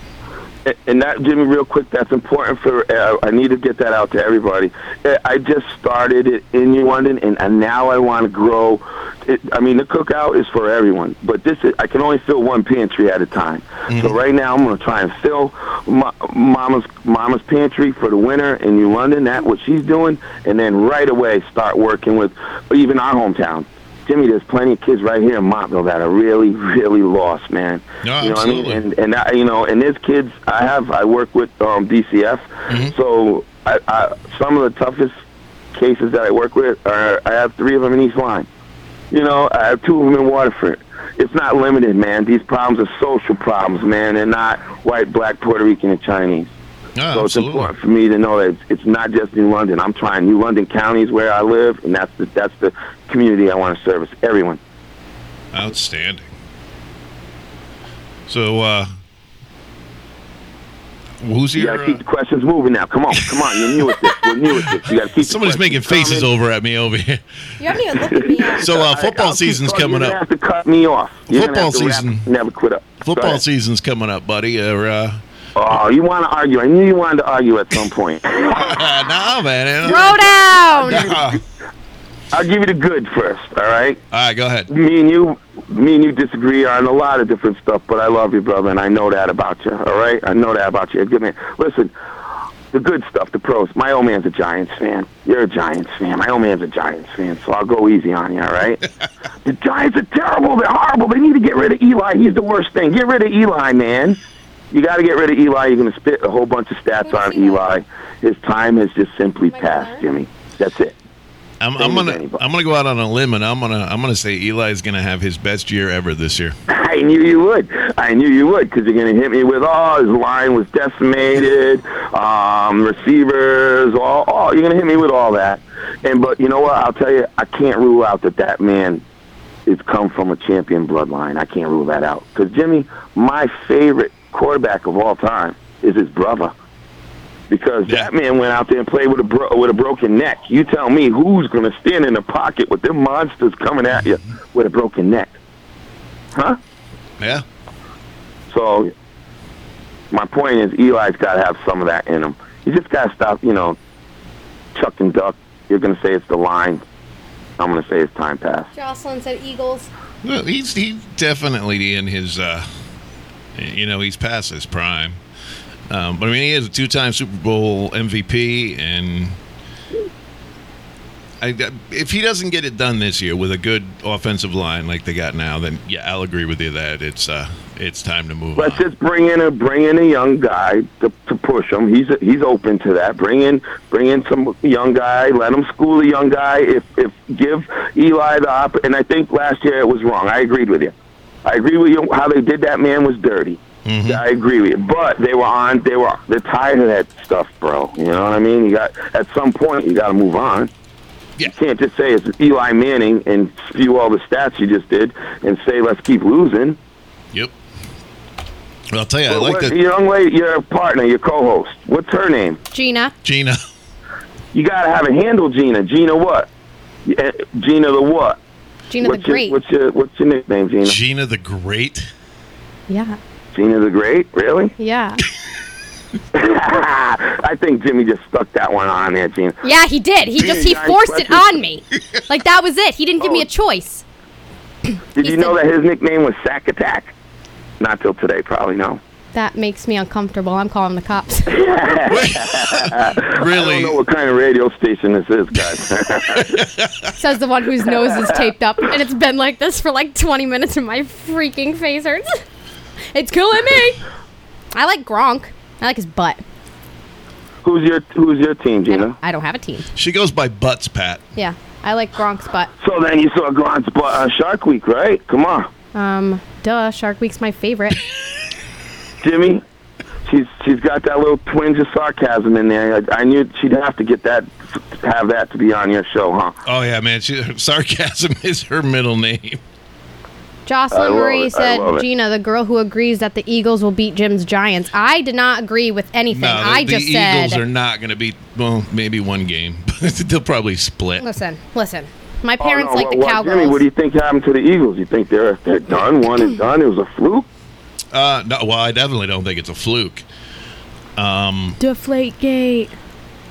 And- that, Jimmy, real quick, that's important for. Uh, I need to get that out to everybody. Uh, I just started it in New London, and, and now I want to grow. It, I mean, the cookout is for everyone, but this is, I can only fill one pantry at a time. So right now, I'm going to try and fill Ma- Mama's Mama's pantry for the winter in New London. That what she's doing, and then right away start working with even our hometown. Jimmy, there's plenty of kids right here in Montville that are really, really lost, man. No, you know what I mean? absolutely. And and I, you know, and there's kids I have. I work with um, DCF, so I, I, some of the toughest cases that I work with are I have three of them in East Lyme. You know, I have two of them in Waterford. It's not limited, man. These problems are social problems, man. They're not white, black, Puerto Rican, and Chinese. No, So it's absolutely. important for me to know that it's, it's not just New London. I'm trying New London counties where I live, and that's the that's the community I want to service. Everyone. Outstanding. So, uh, who's You your? gotta keep Uh, the questions moving now. Come on, come on. You're new at this. We're new at this. You gotta keep. somebody's questions making faces coming. over at me over here. You haven't even looked at me yet. So, uh, football I'll season's talking. coming You're gonna up. have to cut me off. You're Football gonna have to rap- season. Never quit up. Football season's coming up, buddy. Uh, uh, Oh, you want to argue? I knew you wanted to argue at some point. no, man. Throw down. Uh, I'll give you the good first. All right. all right, go ahead. Me and you, me and you disagree on a lot of different stuff, but I love you, brother, and I know that about you. All right, I know that about you. You're a good man. Listen, the good stuff, the pros. My old man's a Giants fan. You're a Giants fan. My old man's a Giants fan, so I'll go easy on you. All right. the Giants are terrible. They're horrible. They need to get rid of Eli. He's the worst thing. Get rid of Eli, man. You got to get rid of Eli. You're going to spit a whole bunch of stats on Eli. His time has just simply Am passed, gonna Jimmy. That's it. I'm, I'm gonna anybody. I'm gonna go out on a limb and I'm gonna I'm gonna say Eli's gonna have his best year ever this year. I knew you would. I knew you would because you're going to hit me with, oh, his line was decimated, um, receivers, all, all. You're going to hit me with all that. And but you know what? I'll tell you, I can't rule out that that man is come from a champion bloodline. I can't rule that out because Jimmy, my favorite quarterback of all time is his brother. Because Yeah. that man went out there and played with a bro- with a broken neck. You tell me who's going to stand in the pocket with them monsters coming at you with a broken neck, huh? Yeah. So my point is, Eli's got to have some of that in him. You just got to stop, you know, chuck and duck. You're going to say it's the line. I'm going to say it's time pass. Jocelyn said Eagles. Well, he's he's definitely in his uh, you know he's past his prime. Um, but I mean, he is a two-time Super Bowl MVP, and I, if he doesn't get it done this year with a good offensive line like they got now, then yeah, I'll agree with you that it's uh, it's time to move Let's on. just bring in a bring in a young guy to, to push him. He's he's open to that. Bring in bring in some young guy. Let him school a young guy. If if give Eli the op. And I think last year it was wrong. I agreed with you. I agree with you. How they did that man was dirty. Mhm. I agree with you. But they were on. They were. They're tired of that stuff, bro. You know what I mean? You got at some point you got to move on. Yeah. You can't just say it's Eli Manning and spew all the stats you just did and say let's keep losing. Yep. Well, I'll tell you, I Well, like what- the Your young lady, your partner, your co-host. What's her name? Gina. Gina. You gotta have a handle, Gina. Gina what? Eh, Gina the what? Gina what's the Great. Your, what's your What's your nickname, Gina? Gina the Great. yeah. Gina the Great? Really? Yeah. I think Jimmy just stuck that one on there, Gina. Yeah, he did. He just he forced it on me. Like that was it. He didn't give me a Oh. choice. Did He you know said- that his nickname was Sack Attack? Not till today, probably no. That makes me uncomfortable. I'm calling the cops. Really? I don't know what kind of radio station this is, guys. Says the one whose nose is taped up, and it's been like this for like 20 minutes, and my freaking face hurts. It's killing me. I like Gronk. I like his butt. who's your Who's your team, I Gina? don't, I don't have a team. She goes by Butts, Pat. Yeah, I like Gronk's butt. So then you saw Grant's bu- uh, Shark Week, right? Come on. Um, duh. Shark Week's my favorite. Jimmy, she's she's got that little twinge of sarcasm in there. I, I knew she'd have to get that, have that to be on your show, huh? Oh yeah, man. She, sarcasm is her middle name. Jocelyn Marie it. I love said. Gina, the girl who agrees that the Eagles will beat Jim's Giants. I did not agree with anything. No, the, I the just Eagles said, The Eagles are not going to be. Well, maybe one game, but they'll probably split. listen, listen. My oh, parents oh, no, like the what, Cowgirls. Jimmy, what do you think happened to the Eagles? You think they're they're done, one and done? It was a fluke. Uh, no, well, I definitely don't think it's a fluke. Um, Deflate gate.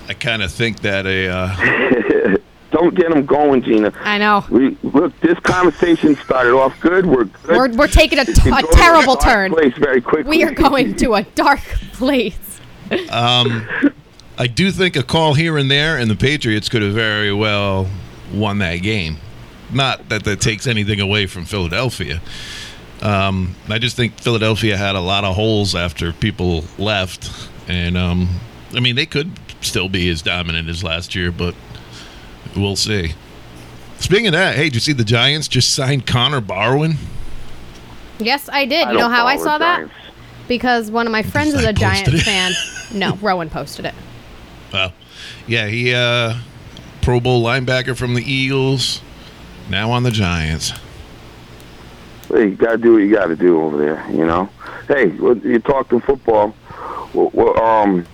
I kind of think that a uh, Don't get them going, Gina. I know. We look. This conversation started off good. We're good. We're, we're taking a, It t- can a terrible turn. Place very quickly. We are going to a dark place. um, I do think a call here and there, and the Patriots could have very well won that game. Not that that takes anything away from Philadelphia. Um, I just think Philadelphia had a lot of holes after people left, and um, I mean they could still be as dominant as last year, but we'll see. Speaking of that, hey, did you see the Giants just signed Connor Barwin? Yes, I did. I you know how I saw the that? Because one of my friends is a Giant it. fan. No, Rowan posted it. Well, yeah, he uh, Pro Bowl linebacker from the Eagles, now on the Giants. Hey, you gotta do what you gotta do over there. You know. Hey, you're talking football. Well, well, um,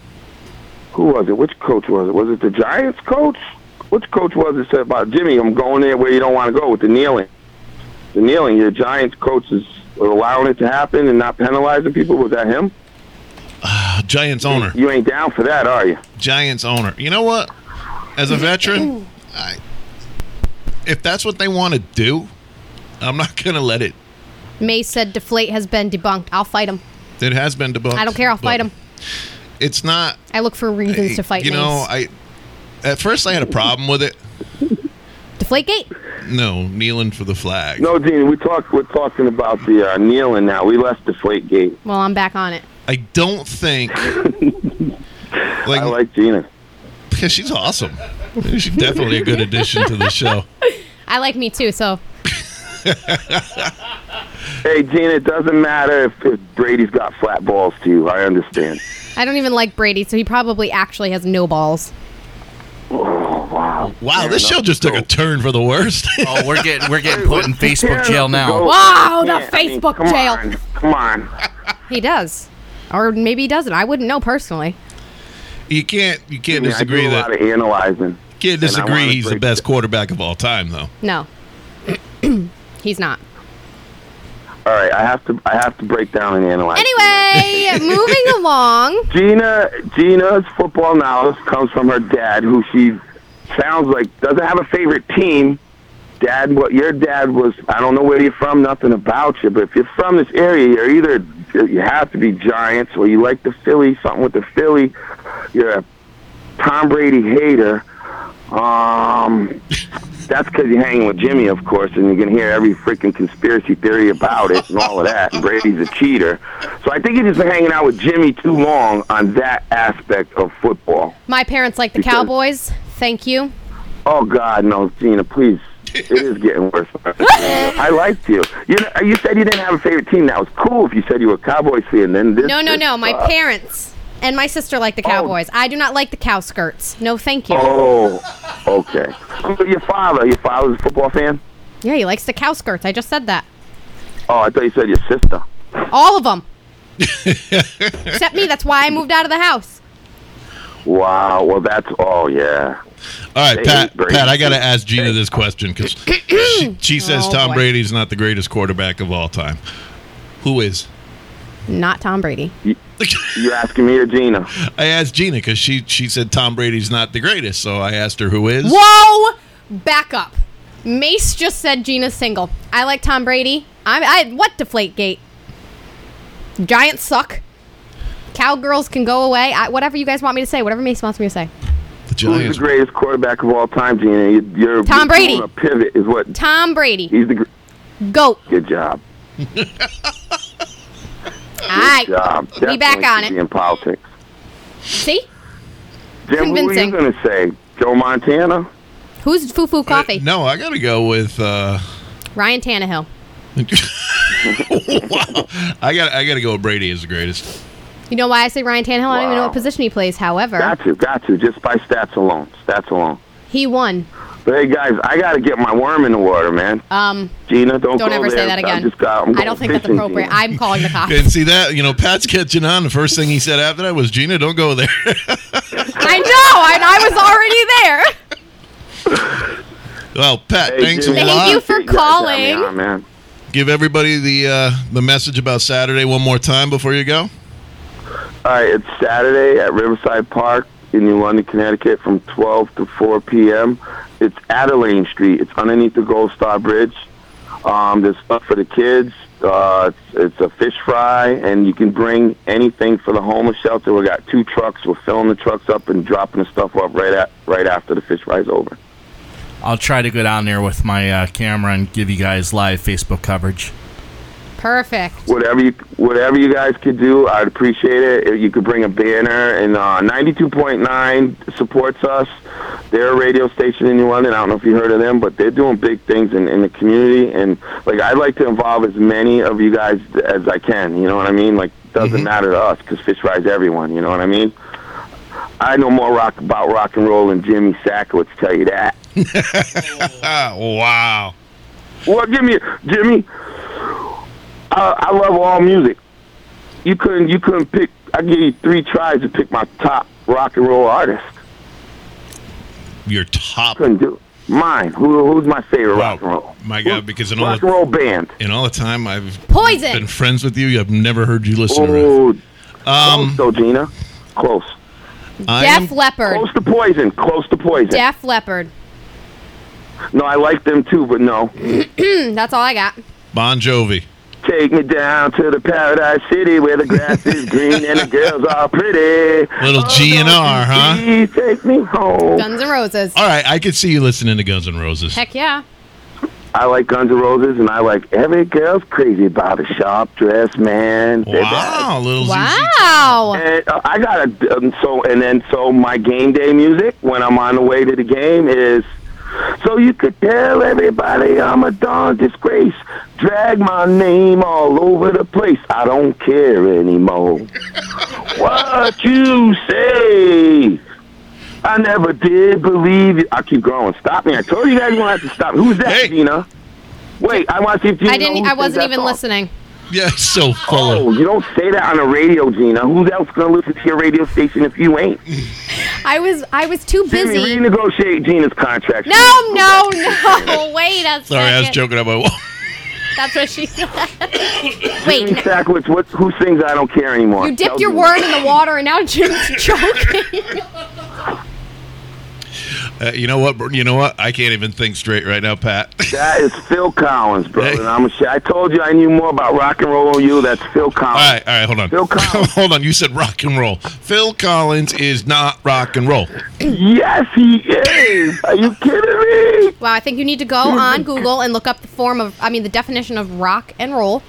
who was it? Which coach was it? Was it the Giants coach? Which coach was it said about Jimmy? I'm going there where you don't want to go with the kneeling. The kneeling. Your Giants coach is allowing it to happen and not penalizing people. Was that him? Uh, Giants owner. You ain't down for that, are you? Giants owner. You know what? As a veteran, I, if that's what they want to do, I'm not going to let it. Mace said deflate has been debunked. I'll fight him. It has been debunked. I don't care. I'll fight him. It's not. I look for reasons to fight you Mace. know, I. At first, I had a problem with it. deflate gate. No, kneeling for the flag. No, Dean. We talk. We're talking about the uh, kneeling now. We left the Flake Gate. Well, I'm back on it. I don't think. like, I like Gina. because she's awesome. She's definitely a good addition to the show. I like me too. So Hey, Gina. It doesn't matter if, if Brady's got flat balls to you. I understand. I don't even like Brady. So he probably actually has no balls. Oh wow. Wow, Fair this show just took a turn for the worst. Oh, we're getting we're getting put in Facebook jail now. Wow, the Yeah, I mean, Facebook come jail. On, come on. He does, or maybe he doesn't. I wouldn't know personally. you can't you can't I mean, I disagree do a that lot of analyzing. can't disagree he's the best quarterback of all time though. No, he's not. All right, I have to. I have to break down and analyze. Anyway, moving along. Gina, Gina's football knowledge comes from her dad, who she sounds like doesn't have a favorite team. Dad, what your dad was? I don't know where you're from, nothing about you, but if you're from this area, you're either you have to be Giants or you like the Philly, something with the Philly. You're a Tom Brady hater. Um, that's because you're hanging with Jimmy, of course, and you can hear every freaking conspiracy theory about it and all of that. And Brady's a cheater, so I think you've just been hanging out with Jimmy too long on that aspect of football. My parents like the Because- Cowboys. Thank you. Oh God, no, Gina, please. It is getting worse. I liked you. You know, you said you didn't have a favorite team. That was cool if you said you were a Cowboys fan. Then this. No, no, no. My sucks. parents and my sister liked the oh. Cowboys. I do not like the cow skirts. No, thank you. Oh, okay. So your father, your father's a football fan. Yeah, he likes the cow skirts. I just said that. Oh, I thought you said your sister. All of them. Except me. That's why I moved out of the house. Wow. Well, that's. Oh yeah. All right, They Pat. hate Brady. Pat, I got to ask Gina this question because she, she oh, says Oh, Tom boy. Brady's not the greatest quarterback of all time. Who is? Not Tom Brady. You're asking me or Gina? I asked Gina because she she said Tom Brady's not the greatest, so I asked her who is. Whoa! Back up. Mace just said Gina's single. I like Tom Brady. I'm I what deflate gate? Giants suck. Cowgirls can go away. I, whatever you guys want me to say. Whatever Mace wants me to say. The Who's Giants. the greatest quarterback of all time, Gina? You- You're Tom you're Brady. A pivot is what. Tom Brady. He's the. gr- Goat. Good job. All right. Job. We back on it. In politics. See? Jim, who were you going to say? Joe Montana? Who's Foo Foo Coffee? Uh, no, I got to go with. Uh, Ryan Tannehill. wow, I got I got to go with Brady as the greatest. You know why I say Ryan Tannehill? I don't even know what position he plays. However, Got to, got to, just by stats alone. Stats alone. he won. But hey, guys, I got to get my worm in the water, man. Um, Gina, don't don't go ever say there. that I again. just got, I'm I going don't think that's appropriate. Gina. I'm calling the cops. And see that you know Pat's catching on. The first thing he said after that was Gina, don't go there. I know, and I was already there. Well, Pat, Hey, thanks a Jimmy, Thank you for appreciate guys calling. on, man. Give everybody the uh, the message about Saturday one more time before you go. All right, it's Saturday at Riverside Park in New London, Connecticut, from 12 to 4 p.m. It's Adeline Street. It's underneath the Gold Star Bridge. Um, there's stuff for the kids. Uh, it's, it's a fish fry, and you can bring anything for the homeless shelter. We got two trucks. We're filling the trucks up and dropping the stuff off right at right after the fish fry's over. I'll try to go down there with my uh, camera and give you guys live Facebook coverage. Perfect. whatever you whatever you guys could do, I'd appreciate it. If you could bring a banner, and uh, 92.9 supports us. They're a radio station in New London. I don't know if you heard of them, but they're doing big things in, in the community. And like, I'd like to involve as many of you guys as I can. You know what I mean? Like, doesn't matter to us because fish fries everyone. You know what I mean? I know more rock about rock and roll than Jimmy Sakowitz. Tell you that. Wow. Well, give me, Jimmy. Uh, I love all music. You couldn't, you couldn't pick. I give you three tries to pick my top rock and roll artist. Your top. Couldn't do it. Mine. Who, who's my favorite rock and roll? My God, because in all rock the, and roll band. in all the time I've Poison. been friends with you, I've never heard you listen to it. Oh, Um, close though, Gina. Close. Def Leppard. Close to poison. Close to poison. Def Leppard. No, I like them too, but no. That's all I got. Bon Jovi. Take me down to the paradise city where the grass is green and the girls are pretty. Little G and R, huh? Please take me home. Guns N' Roses. All right, I could see you listening to Guns N' Roses. Heck yeah. I like Guns N' Roses, and I like every girl's crazy about a sharp dress man. They're bad. Wow, little ZZ Wow. And uh, I got a um, so and then so my game day music when I'm on the way to the game is so you could tell everybody I'm a darn disgrace. Drag my name all over the place. I don't care anymore. what you say? I never did believe it. I keep going. Stop me! I told you guys you want to have to stop. Who's that, Hey. Gina? Wait, I want to see if Gina I didn't. I wasn't even song. listening. Yeah, it's so oh, full Oh, you don't say that on the radio, Gina. Who's else gonna listen to your radio station if you ain't? I was. I was too busy. Jimmy, busy. renegotiate Gina's contract. No, no, no. Wait a Sorry, I was second. joking about. That's what she said. Wait, Jimmy what, who sings I Don't Care Anymore? you dipped your word in the water and now Jim's joking. Uh, you know what? You know what? I can't even think straight right now, Pat. That is Phil Collins, brother. Hey. I'm a sh- I told you I knew more about rock and roll than you. That's Phil Collins. All right, all right, hold on. Phil Collins. hold on. You said rock and roll. Phil Collins is not rock and roll. Yes, he is. Are you kidding me? wow, I think you need to go on Google and look up the form of. I mean, the definition of rock and roll.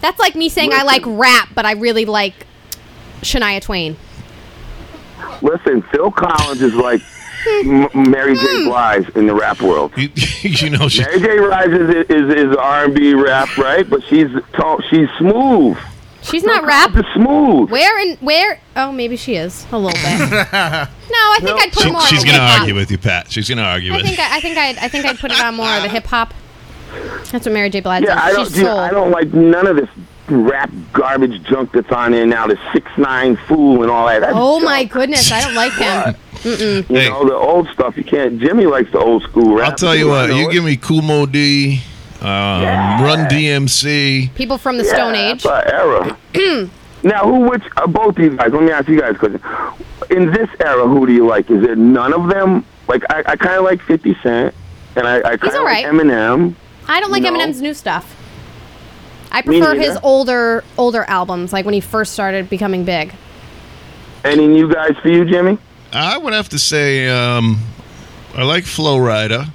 That's like me saying I like rap, but I really like Shania Twain. Listen, Phil Collins is like M- Mary J. Hmm. Blige in the rap world. You, you know, she, Mary J. Blige is is, is R&B rap, right? But she's tall, she's smooth. She's not rap. Is smooth. Where and where? Oh, maybe she is a little bit. no, I think No, I'd put she- more. she's on gonna argue with you, Pat. She's gonna argue I with think. I, I think I'd I think I'd put it on more of the hip hop. That's what Mary J. Blige Yeah, I is. don't. She's Dude, soul. I don't like none of this rap garbage junk that's on there now. The six nine fool and all that. That's Oh my junk. goodness, I don't like him. You Hey. know the old stuff. You can't. Jimmy likes the old school rap. I'll tell you what. I You it. give me Kool Moe Dee, um, Run DMC. People from the Yeah, Stone Age. that's our era. now, who? Which? Uh, both of you guys. Let me ask you guys a question. In this era, who do you like? Is it none of them? Like I, I kind of like Fifty Cent, and I, I kind of alright. like Eminem. I don't like No. Eminem's new stuff. I prefer his older older albums, like when he first started becoming big. Any new guys for you, Jimmy? I would have to say um, I like Flo Rida.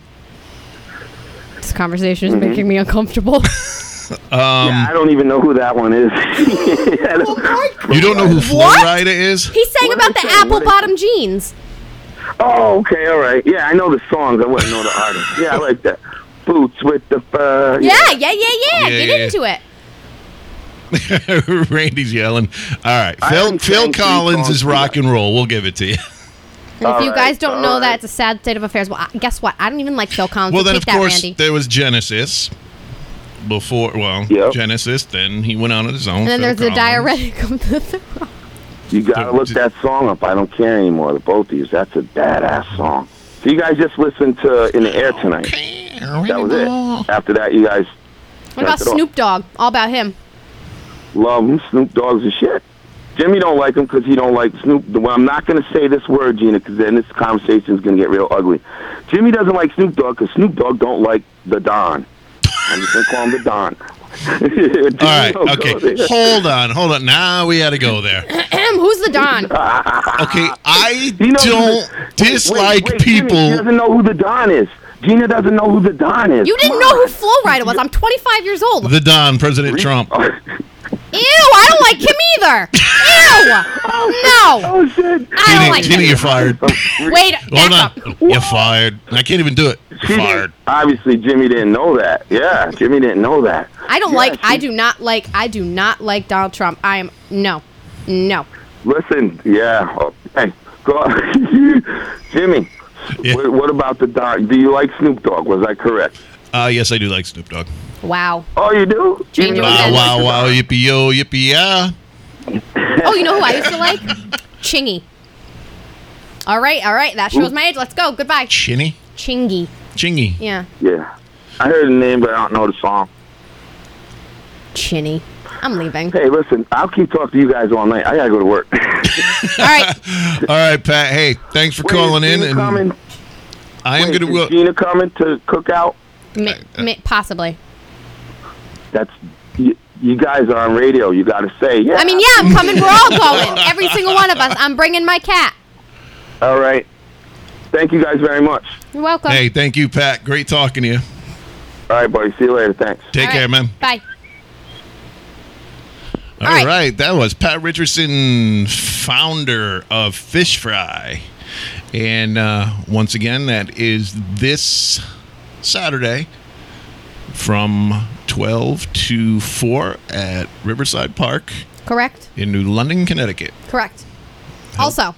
This conversation Mm-hmm. is making me uncomfortable. yeah, I don't even know who that one is. Don't- You don't know who Flow What? Rider is? he sang What about the I say? What apple did I bottom jeans. Oh, okay, all right. Yeah, I know the songs. I wouldn't know the artist. Yeah, I like that. Boots with the fur. Yeah, yeah, yeah, yeah. Yeah, Get yeah, into it. Randy's yelling. All right, Phil Phil Collins is rock and roll. We'll give it to you. And if All you right, guys don't all know that, it's a sad state of affairs. Well, I- guess what? I don't even like Phil Collins. Well, so then of that, course Randy. there was Genesis. Before, well, Yep. Genesis. Then he went on his own. And then Phil there's the diuretic of the throat. You gotta look that song up. I don't care anymore. The both of you. That's a badass song. So you guys just listened to In the Air tonight. Okay, That was it. After that, you guys What about Knock it off. Snoop Dogg? All about him. love him. Snoop Dogg's a shit. Jimmy don't like him because he don't like Snoop. Well, I'm not going to say this word, Gina, because then this conversation is going to get real ugly. Jimmy doesn't like Snoop Dogg because Snoop Dogg don't like the Don. I'm just going to call him the Don. All right, okay. Hold on, hold on. Now we got to go there. Who's the Don? Okay, I He knows don't wait, dislike wait, wait, people. he doesn't know who the Don is. Gina doesn't know who the Don is. You didn't Come know who on. Flo Rida was. I'm 25 years old. The Don, President Trump. Ew, I don't like him either. Ew. No. Oh shit! I don't Tina, like Tina, him. you're fired. Oh, Wait, Hold back on. You're fired. I can't even do it. She You're didn't- fired. Obviously, Jimmy didn't know that. Yeah, Jimmy didn't know that. I don't Yeah, like. I she- do not like. I do not like Donald Trump. I am no, no. Listen, yeah. Okay. Go on. Jimmy, Yeah. what, what about the dog? Do you like Snoop Dogg? Was I correct? Uh, yes, I do like Snoop Dogg. Wow. Oh, you do? Change Even your though mind. you Wow, wow, wow, yippee yo, yippee yeah. Oh, you know who I used to like? Chingy. All right, all right. That shows my age. Let's go. Goodbye. Chinny? Chingy. Chingy. Yeah, Yeah. I heard the name, but I don't know the song. Chinny. I'm leaving. Hey, listen, I'll keep talking to you guys all night. I gotta go to work. All right. All right, Pat. Hey, thanks for Wait, calling is in. Gina And coming? I am Wait, going is to. Gina coming to cook out? Mi- mi- possibly. That's you, you guys are on radio. You got to say, yeah. I mean, yeah, I'm coming. We're all going. Every single one of us. I'm bringing my cat. All right. Thank you guys very much. You're welcome. Hey, thank you, Pat. Great talking to you. All right, buddy. See you later. Thanks. Take All care, right. man. Bye. All right. right. that was Pat Richardson, founder of Fish Fry. And uh, once again, that is this Saturday from 12 to 4 at Riverside Park Correct. in New London, Connecticut. Correct. Also,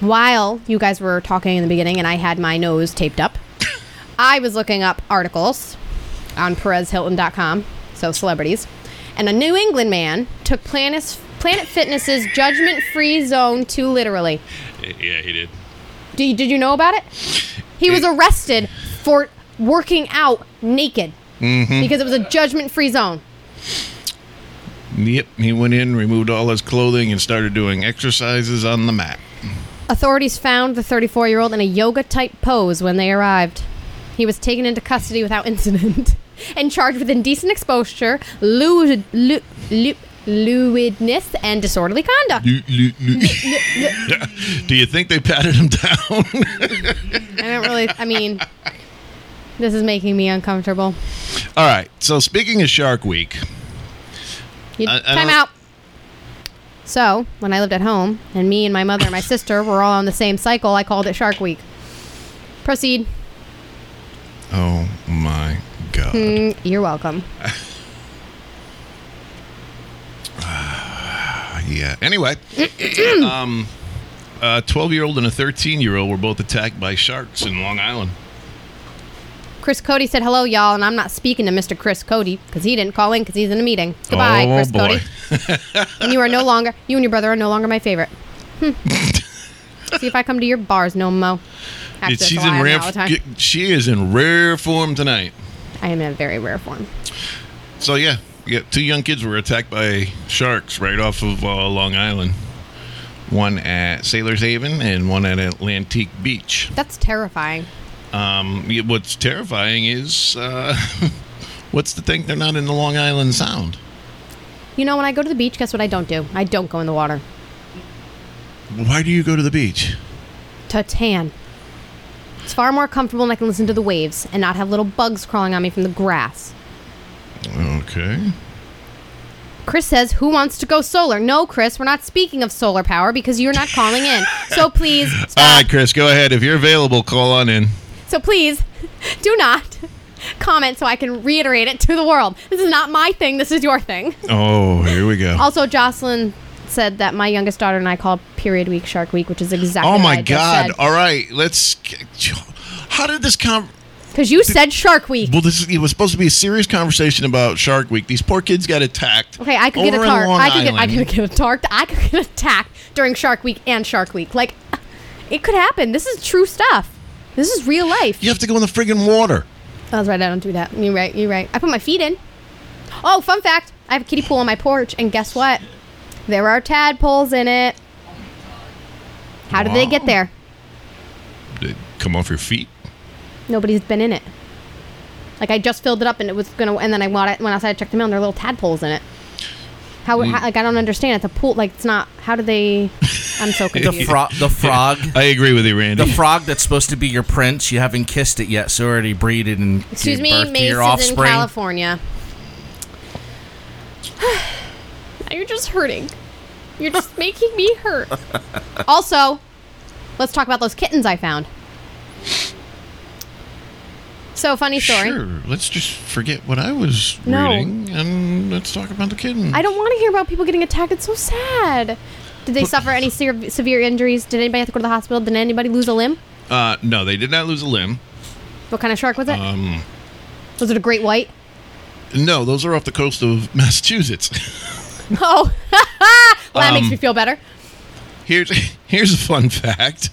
while you guys were talking in the beginning and I had my nose taped up, I was looking up articles on PerezHilton.com, so celebrities, and a New England man took Planet, Planet Fitness's judgment free zone too literally. Yeah, he did. Do you, did you know about it? He was arrested for working out naked mm-hmm. because it was a judgment free zone. Yep, he went in, removed all his clothing, and started doing exercises on the mat. Authorities found the 34 year old in a yoga type pose when they arrived. He was taken into custody without incident and charged with indecent exposure, lewd, lu- lu- lewdness, and disorderly conduct. Do you think they patted him down? I don't really, I mean, this is making me uncomfortable. all right. So speaking of Shark Week, You, I- I time out. So, when I lived at home and me and my mother and my sister were all on the same cycle, I called it Shark Week. Proceed. oh my god, Mm, you're welcome. yeah. Anyway, um, a 12 year old and a 13 year old were both attacked by sharks in Long Island. Chris Cody said hello, y'all, and I'm not speaking to Mr. Chris Cody because he didn't call in because he's in a meeting. Goodbye, oh Chris boy. Cody. And you are no longer, you and your brother are no longer my favorite. Hmm. See if I come to your bars, no mo. She's in rare. time. She is in rare form tonight. I am in a very rare form. So yeah, yeah, two young kids were attacked by sharks right off of uh, Long Island. One at Sailor's Haven and one at Atlantique Beach. That's terrifying. Um, what's terrifying is, uh, what's the thing? they're not in the Long Island Sound? You know, when I go to the beach, guess what I don't do? I don't go in the water. Why do you go to the beach? To tan. It's far more comfortable and I can listen to the waves and not have little bugs crawling on me from the grass. Okay. Chris says, Who wants to go solar? No, Chris, we're not speaking of solar power because you're not calling in. So please All stop. right, Chris, go ahead. If you're available, call on in. So please do not comment so I can reiterate it to the world. This is not my thing. This is your thing. Oh, here we go. Also, Jocelyn said that my youngest daughter and I call period week Shark Week, which is exactly Oh my God! All right, let's. How did this come? Because you said Shark Week. Well, this is, it was supposed to be a serious conversation about Shark Week. These poor kids got attacked. Okay, I could get attacked. I could get. I could get attacked. I could get attacked during Shark Week and Shark Week. Like, It could happen. This is true stuff. This is real life. You have to go in the friggin' water. That's right. I don't do that. You're right. You're right. I put my feet in. Oh, fun fact: I have a kiddie pool on my porch, and guess what? There are tadpoles in it. How did they get there? Did it come off your feet? Nobody's been in it. Like I just filled it up, and it was gonna. And then I went went outside to check the mail and There are little tadpoles in it. How, mm. how? Like I don't understand. It's a pool. Like it's not. How do they? I'm so confused. The, confused. fro- the frog. I agree with you, Randy. The frog that's supposed to be your prince, you haven't kissed it yet, so already breeded and Excuse gave me, birth to Mace your is in. California. now you're just hurting. You're just making me hurt. also, let's talk about those kittens I found. So funny story. Sure. Let's just forget what I was No. reading and let's talk about the kitten. I don't want to hear about people getting attacked. It's so sad. Did they suffer any se- severe injuries? Did anybody have to go to the hospital? Did anybody lose a limb? Uh, no, they did not lose a limb. What kind of shark was it? Um, was it a great white? no, those are off the coast of Massachusetts. Oh, well, that makes Um, me feel better. here's here's a fun fact.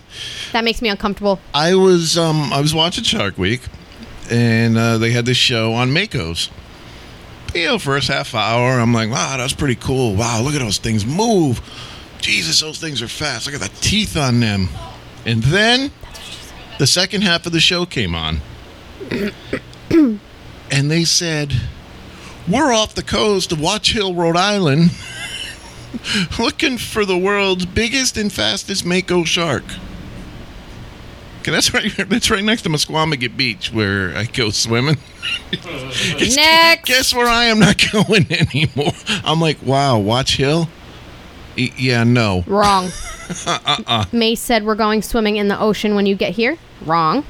That makes me uncomfortable. I was um I was watching Shark Week, and uh, they had this show on Makos. You know, first half hour, I'm like, wow, that's pretty cool. Wow, look at those things move. Jesus, those things are fast. Look at the teeth on them. And then the second half of the show came on, and they said, "We're off the coast of Watch Hill, Rhode Island." Looking for the world's biggest and fastest mako shark. Okay, that's right. That's right next to Misquamicut Beach, where I go swimming. It's- Next. Guess where I am not going anymore. I'm like, wow, Watch Hill. Yeah, no. Wrong. Uh-uh. Mace said we're going swimming in the ocean when you get here. Wrong.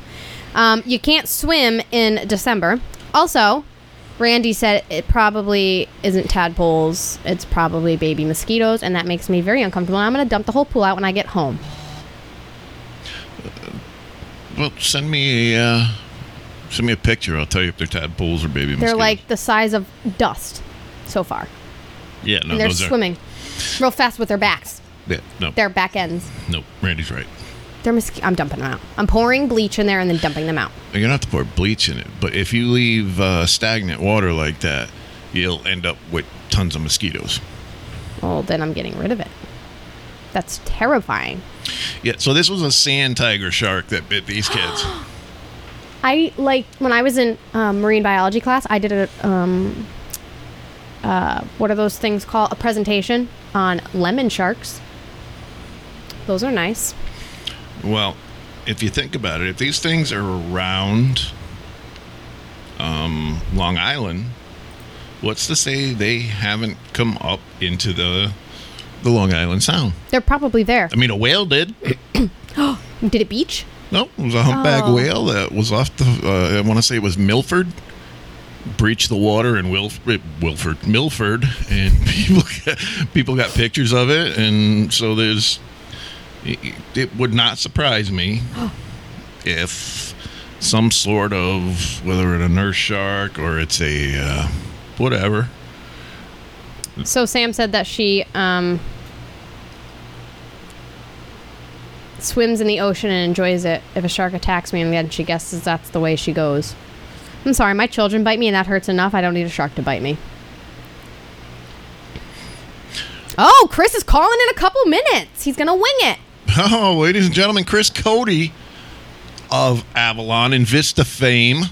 Um, you can't swim in December. Also, Randy said it probably isn't tadpoles. It's probably baby mosquitoes, and that makes me very uncomfortable. And I'm going to dump the whole pool out when I get home. Well, send me a uh, send me a picture. I'll tell you if they're tadpoles or baby mosquitoes. They're mosquitoes. like the size of dust so far. yeah, no, and they're those are swimming real fast with their backs, Yeah, no, their back ends. no. Randy's right. They're I'm dumping them out. I'm pouring bleach in there and then dumping them out. You're gonna have to pour bleach in it, but if you leave uh, stagnant water like that, you'll end up with tons of mosquitoes. Well, then I'm getting rid of it. That's terrifying. Yeah, so this was a sand tiger shark that bit these kids. I like when I was in um, marine biology class. I did a um, uh, what are those things called? A presentation on lemon sharks. Those are nice. Well, if you think about it, if these things are around um, Long Island, what's to say they haven't come up into the the Long Island Sound? They're probably there. I mean, a whale did. Did it beach? No, it was a humpback Oh. whale that was off the. Uh, I want to say it was Milford. Breached the water in Wilf- Wilford, Milford, and people got, people got pictures of it, and so there's. It, would not surprise me if some sort of whether it's a nurse shark or it's a uh, whatever. So Sam said that she um, swims in the ocean and enjoys it. If a shark attacks me, and then she guesses that's the way she goes. I'm sorry, my children bite me, and that hurts enough. I don't need a shark to bite me. Oh, Chris is calling in a couple minutes. He's gonna wing it. Oh, ladies and gentlemen, Chris Cody of Avalon and Vista fame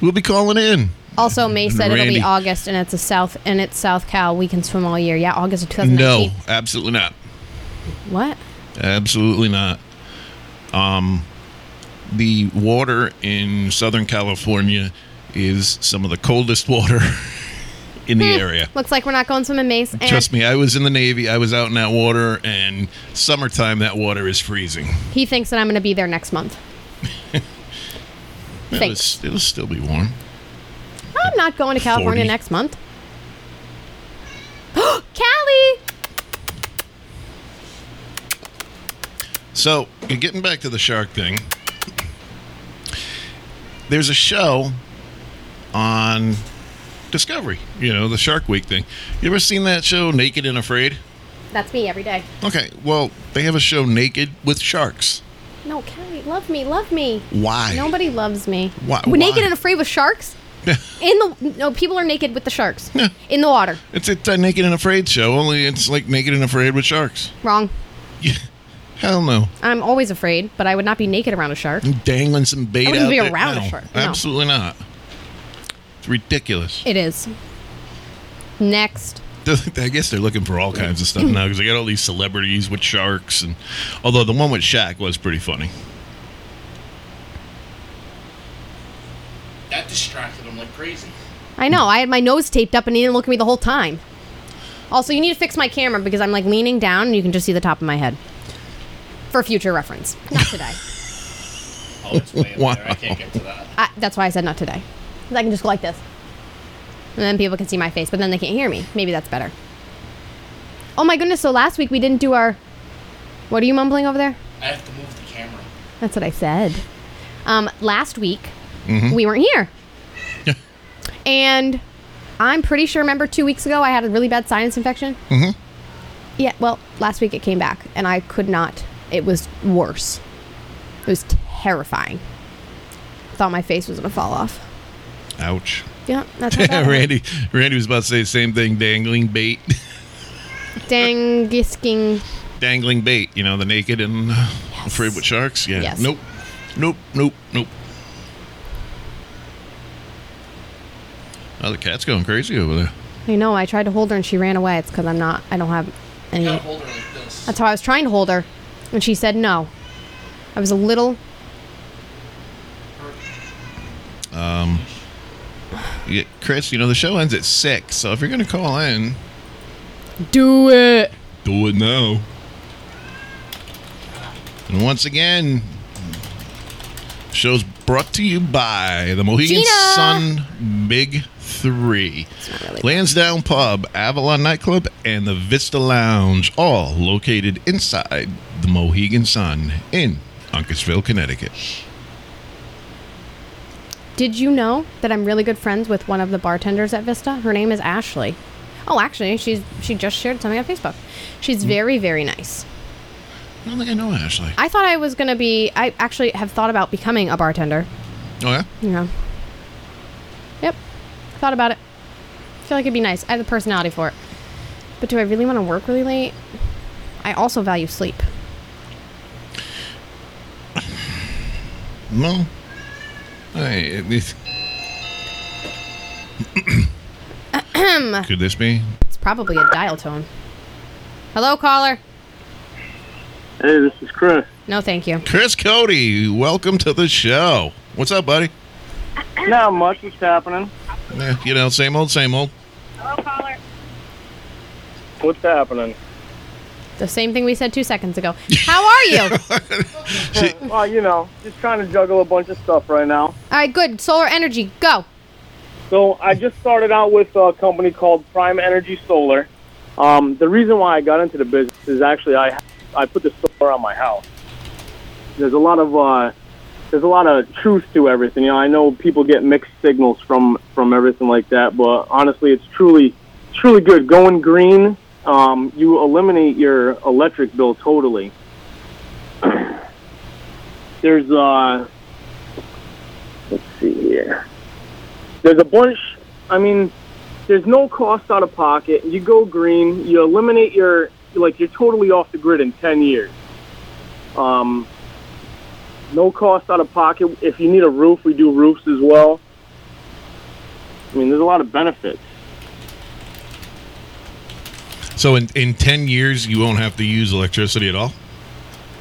will be calling in. Also, Mace said it'll be August, and it's a South, and it's South Cal. We can swim all year. Yeah, August of No, absolutely not. What? Absolutely not. Um, the water in Southern California is some of the coldest water in the hmm. area. Looks like we're not going swimming, Mace. And Trust me, I was in the Navy. I was out in that water, and summertime, that water is freezing. He thinks that I'm going to be there next month. Thanks. it's- it'll still be warm. I'm not going to California 40. next month. Cali! So, getting back to the shark thing, there's a show on Discovery. You know, the Shark Week thing. You ever seen that show, Naked and Afraid? That's me every day. Okay, well, they have a show naked with sharks. No, Kelly, love me, love me. Why? Nobody loves me. Why- We're naked and afraid with sharks. In the no, people are naked with the sharks Yeah. in the water. It's it's a naked and afraid show. Only it's like naked and afraid with sharks. Wrong. Yeah. Hell no. I'm always afraid, but I would not be naked around a shark. Dangling some bait I wouldn't out be there. around a shark, no. Absolutely not. It's ridiculous. It is. Next. I guess they're looking for all kinds of stuff now because they got all these celebrities with sharks, and although the one with Shaq was pretty funny. That distracted him like crazy. I know. I had my nose taped up and he didn't look at me the whole time. Also, you need to fix my camera because I'm like leaning down and you can just see the top of my head. For future reference. Not today. Oh, it's way up Wow. there. I can't get to that. I, that's why I said not today. 'Cause I can just go like this. And then people can see my face, but then they can't hear me. Maybe that's better. Oh my goodness, so last week we didn't do our. What are you mumbling over there? I have to move the camera. That's what I said. Um, last week we weren't here, Yeah. and I'm pretty sure. Remember, two weeks ago I had a really bad sinus infection. Mm-hmm. Yeah. Well, last week it came back, and I could not. It was worse. It was terrifying. Thought my face was gonna fall off. Ouch. Yeah, that's how bad it was. Randy, Randy was about to say the same thing. Dangling bait, Dangisking. dangling bait. You know, the naked and uh, afraid with sharks. Yeah. Yes. Nope. Nope. Nope. Nope. Oh, the cat's going crazy over there. I know. I tried to hold her and she ran away. It's because I'm not. I don't have any. You gotta hold her like this. That's how I was trying to hold her, and she said no. I was a little. Chris, you know the show ends at six, so if you're gonna call in, Do it. do it now. And once again, show's brought to you by the Mohegan Gina! Sun Big Three, really- Lansdowne Pub, Avalon Nightclub, and the Vista Lounge, all located inside the Mohegan Sun in Uncasville, Connecticut. Did you know that I'm really good friends with one of the bartenders at Vista? Her name is Ashley. Oh, actually, she's she just shared something on Facebook. She's mm. very very nice. I don't think I know Ashley. I thought I was gonna be. I actually have thought about becoming a bartender. Oh yeah, know. Yep. Thought about it. I feel like it'd be nice. I have the personality for it. But do I really want to work really late? I also value sleep. no. Hey, it- it- Could this be? It's probably a dial tone. Hello, caller. Hey, this is Chris. No, thank you. Chris Cody, welcome to the show. What's up, buddy? Not much. What's happening? Eh, you know, same old, same old. Hello, caller. What's happening? The same thing we said two seconds ago. How are you? All Well, you know, just trying to juggle a bunch of stuff right now. All right, good. Solar energy, go. So I just started out with a company called Prime Energy Solar. Um, the reason why I got into the business is actually I I put the solar on my house. There's a lot of uh, there's a lot of truth to everything. You know, I know people get mixed signals from from everything like that, but honestly, it's truly truly good. Going green, um, you eliminate your electric bill totally. There's uh, let's see here. There's a bunch. I mean, there's no cost out of pocket. You go green. You eliminate your like you're totally off the grid in ten years. Um, no cost out of pocket. If you need a roof, we do roofs as well. I mean, there's a lot of benefits. So in, in 10 years, you won't have to use electricity at all?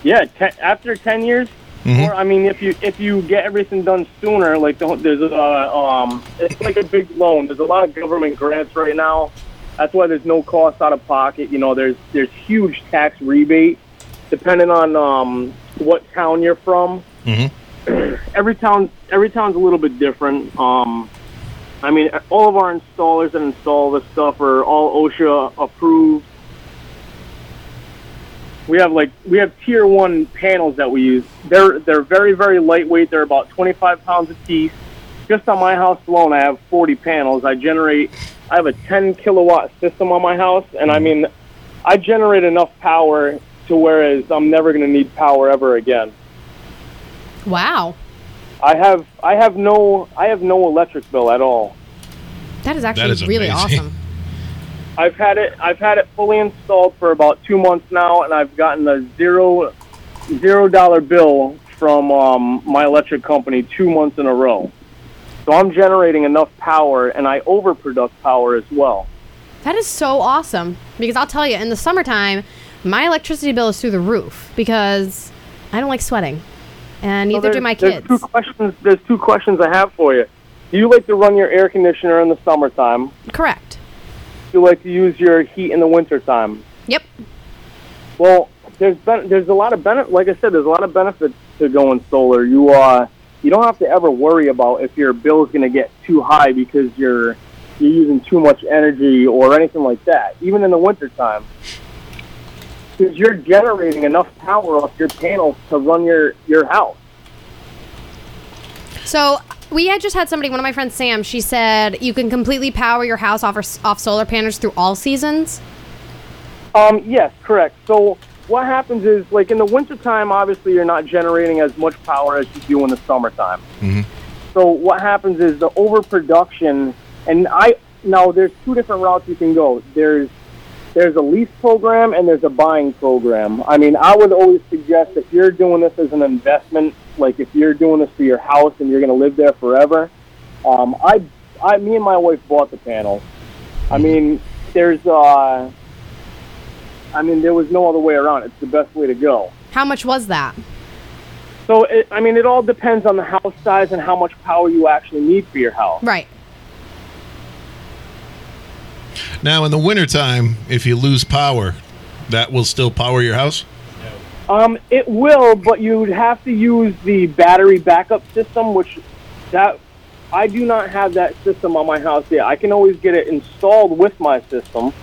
Yeah, te- after ten years, Mhm. or I mean, if you if you get everything done sooner, like the, there's a um, it's like a big loan. There's a lot of government grants right now. That's why there's no cost out of pocket. You know, there's there's huge tax rebate, depending on um, what town you're from. Mm-hmm. Every town every town's a little bit different. Um, I mean, all of our installers that install this stuff are all OSHA approved. We have like we have tier one panels that we use. They're they're very very lightweight. They're about 25 pounds a piece. Just on my house alone, I have 40 panels. I generate. I have a 10 kilowatt system on my house, and I mean, I generate enough power to whereas I'm never going to need power ever again. Wow. I have I have no I have no electric bill at all. That is actually is really amazing. awesome. I've had it I've had it fully installed for about two months now, and I've gotten a zero zero dollar bill from um, my electric company two months in a row. So I'm generating enough power, and I overproduce power as well. That is so awesome. Because I'll tell you, in the summertime, my electricity bill is through the roof because I don't like sweating. And neither do there's- my There's kids. two questions. There's two questions I have for you. Do you like to run your air conditioner in the summertime? Correct. Do you like to use your heat in the wintertime? Yep. Well, there's ben- there's a lot of benefit. Like I said, there's a lot of benefits to going solar. You uh, you don't have to ever worry about if your bill is going to get too high because you're you're using too much energy or anything like that. Even in the wintertime, because you're generating enough power off your panels to run your your house. So we had just had somebody, one of my friends, Sam. She said you can completely power your house off off solar panels through all seasons. Um, yes, correct. So what happens is, like in the wintertime, obviously you're not generating as much power as you do in the summertime. So what happens is the overproduction, and I now there's two different routes you can go. There's there's a lease program and there's a buying program. I mean, I would always suggest if you're doing this as an investment, like if you're doing this for your house and you're going to live there forever, um, I, I, me and my wife bought the panels. I mean, there's, uh, I mean, there was no other way around. It's the best way to go. How much was that? So, it, I mean, it all depends on the house size and how much power you actually need for your house. Right. Now, in the wintertime, if you lose power, that will still power your house? Um, it will, but you'd have to use the battery backup system, which that I do not have that system on my house yet. I can always get it installed with my system.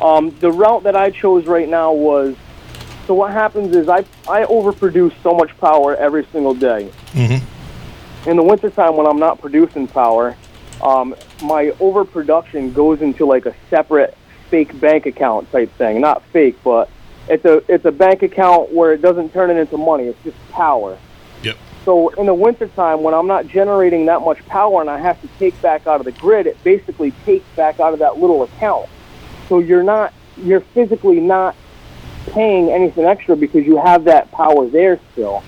Um, the route that I chose right now was so what happens is I I overproduce so much power every single day. Mm-hmm. In the wintertime when I'm not producing power, um, my overproduction goes into like a separate fake bank account type thing. Not fake, but it's a it's a bank account where it doesn't turn it into money. It's just power. Yep. So in the wintertime, when I'm not generating that much power and I have to take back out of the grid, it basically takes back out of that little account. So you're not you're physically not paying anything extra because you have that power there still.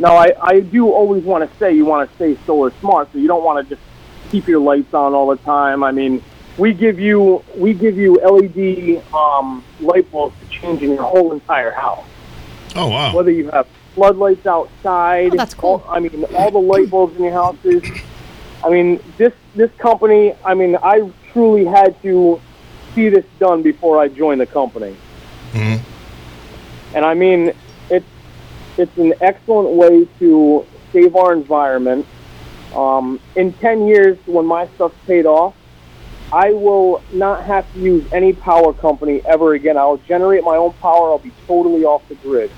Now, I, I do always want to say you want to stay solar smart, so you don't want to just keep your lights on all the time. I mean, we give you we give you LED um, light bulbs to change in your whole entire house. Oh, wow. Whether you have floodlights outside, Oh, that's cool. all- I mean, all the light bulbs in your houses. I mean, this this company. I mean, I truly had to see this done before I joined the company. Mhm. And I mean, it's an excellent way to save our environment. Um, in ten years, when my stuff's paid off, I will not have to use any power company ever again. I'll generate my own power. I'll be totally off the grid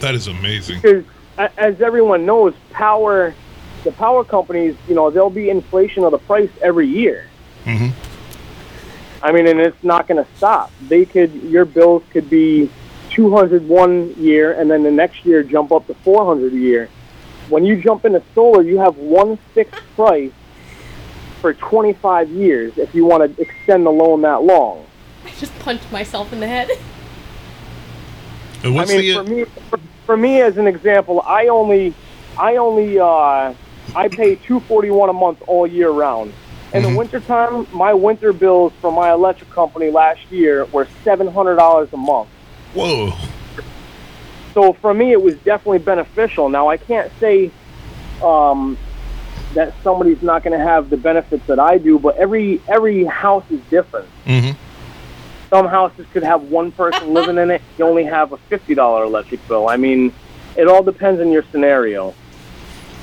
That is amazing. because as everyone knows, power, the power companies, you know, there'll be inflation of the price every year. Mm-hmm. I mean, and it's not going to stop. They could, your bills could be 200 one year, and then the next year jump up to 400 a year. When you jump into solar, you have one fixed price for 25 years if you want to extend the loan that long. I just punched myself in the head. What's I mean, the for me, for, for me as an example, I only, I only, uh, I pay two forty one a month all year round. In Mhm. the wintertime, my winter bills from my electric company last year were seven hundred dollars a month. Whoa? So for me, it was definitely beneficial. Now I can't say um, that somebody's not going to have the benefits that I do, but every every house is different. Mm-hmm. Some houses could have one person living in it. You only have a fifty dollar electric bill. I mean, it all depends on your scenario.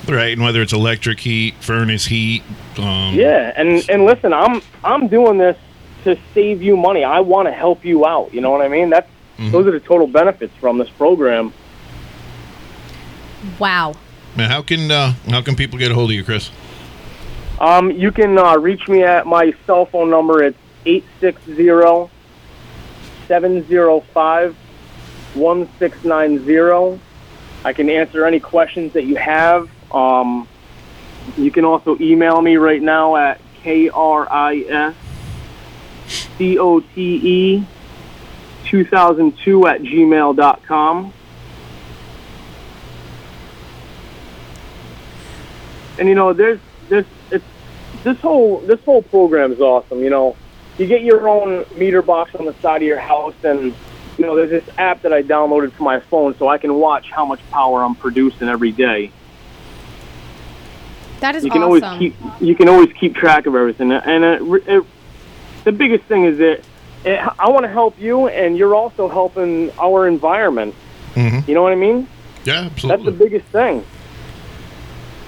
Right, and whether it's electric heat, furnace heat. Um, Yeah, and and listen, I'm I'm doing this to save you money. I want to help you out. You know what I mean? That's those are the total benefits from this program. Wow. Now, how can uh, how can people get a hold of you, Chris? Um, you can uh, reach me at my cell phone number. It's 860 705 1690. I can answer any questions that you have. Um, you can also email me right now at KRIS COTE 2002 at gmail.com. And you know, there's this it's this whole this whole program is awesome. You know, you get your own meter box on the side of your house, and you know, there's this app that I downloaded for my phone, so I can watch how much power I'm producing every day. That is You can awesome. always keep you can always keep track of everything, and it, it, the biggest thing is that I want to help you, and you're also helping our environment. Mhm. You know what I mean? Yeah, absolutely. That's the biggest thing.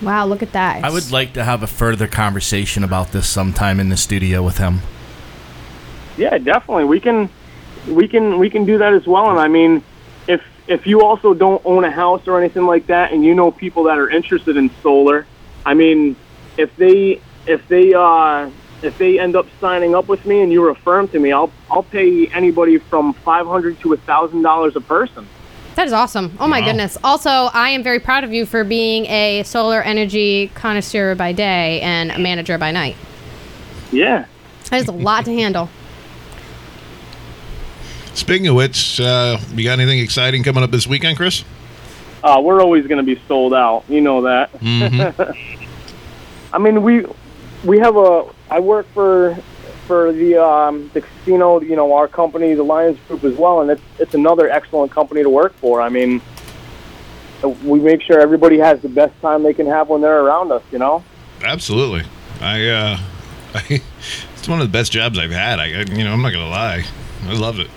wow, look at that. I would like to have a further conversation about this sometime in the studio with him. Yeah, definitely. We can we can we can do that as well. And I mean, if if you also don't own a house or anything like that, and you know people that are interested in solar, I mean, if they if they uh if they end up signing up with me and you refer them to me, I'll I'll pay anybody from five hundred to a thousand dollars a person. That is awesome. Oh my Wow. goodness. Also, I am very proud of you for being a solar energy connoisseur by day and a manager by night. Yeah. That is a lot to handle. Speaking of which, uh, you got anything exciting coming up this weekend, Chris? Uh, we're always going to be sold out. You know that. I mean, we we have a. I work for for the um, the casino. You know, our company, the Lyons Group, as well, and it's it's another excellent company to work for. I mean, we make sure everybody has the best time they can have when they're around us. You know. Absolutely. I, uh, I, it's one of the best jobs I've had. I, you know, I'm not gonna lie. I love it.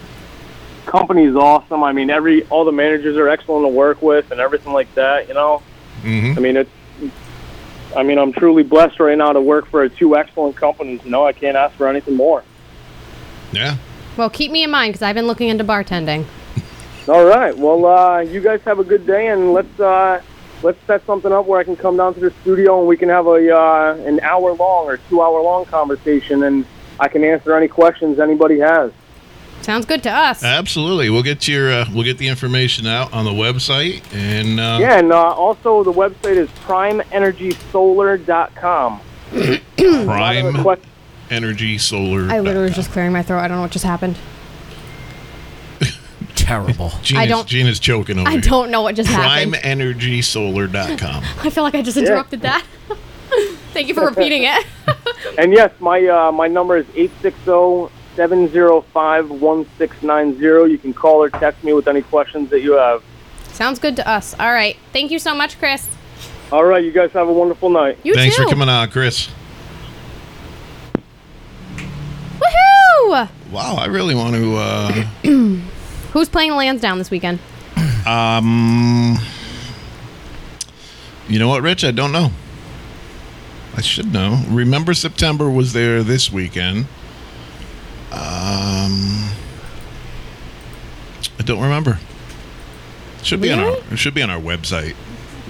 Company is awesome. I mean, every all the managers are excellent to work with, and everything like that. You know. hmm I mean, it's. I mean, I'm truly blessed right now to work for two excellent companies. You know, I can't ask for anything more. Yeah. Well, keep me in mind because I've been looking into bartending. All right. Well, uh, you guys have a good day, and let's uh, let's set something up where I can come down to the studio and we can have a uh, an hour long or two hour long conversation, and I can answer any questions anybody has. Sounds good to us. Absolutely. We'll get your uh, we'll get the information out on the website and uh, Yeah, and uh, also the website is primeenergysolar.com. Prime Other que- Energy Solar. I literally was just clearing my throat. I don't know what just happened. Terrible. Gina's, I don't- Gina's choking over I here. don't know what just happened. PrimeEnergySolar.com. I feel like I just interrupted that. Thank you for repeating it. And yes, my uh, my number is 860-705-1690. You can call or text me with any questions that you have. Sounds good to us. All right. Thank you so much, Chris. All right, you guys have a wonderful night. You Thanks too. for coming on, Chris. Woohoo! Wow, I really want to. Uh, Who's playing Lansdowne this weekend? um, you know what, Rich? I don't know. I should know. Remember September was there this weekend. Um, I don't remember. It should be on our. It should be on our website.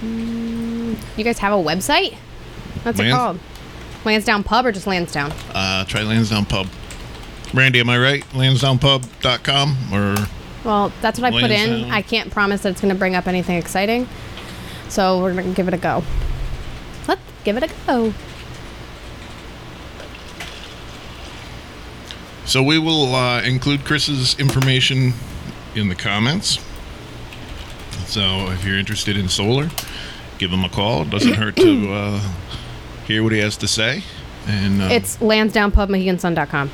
You guys have a website? What's it Lans- called? Lansdowne Pub or just Lansdowne? Uh, try Lansdowne Pub. Randy, am I right? Lansdownepub.com or Well, that's what I put in. I can't promise that it's going to bring up anything exciting. So we're going to give it a go. Let's give it a go. So we will uh, include Chris's information in the comments. So if you're interested in solar, give him a call. It doesn't hurt to uh, hear what he has to say. And uh, It's lansdownepubmohegansun.com.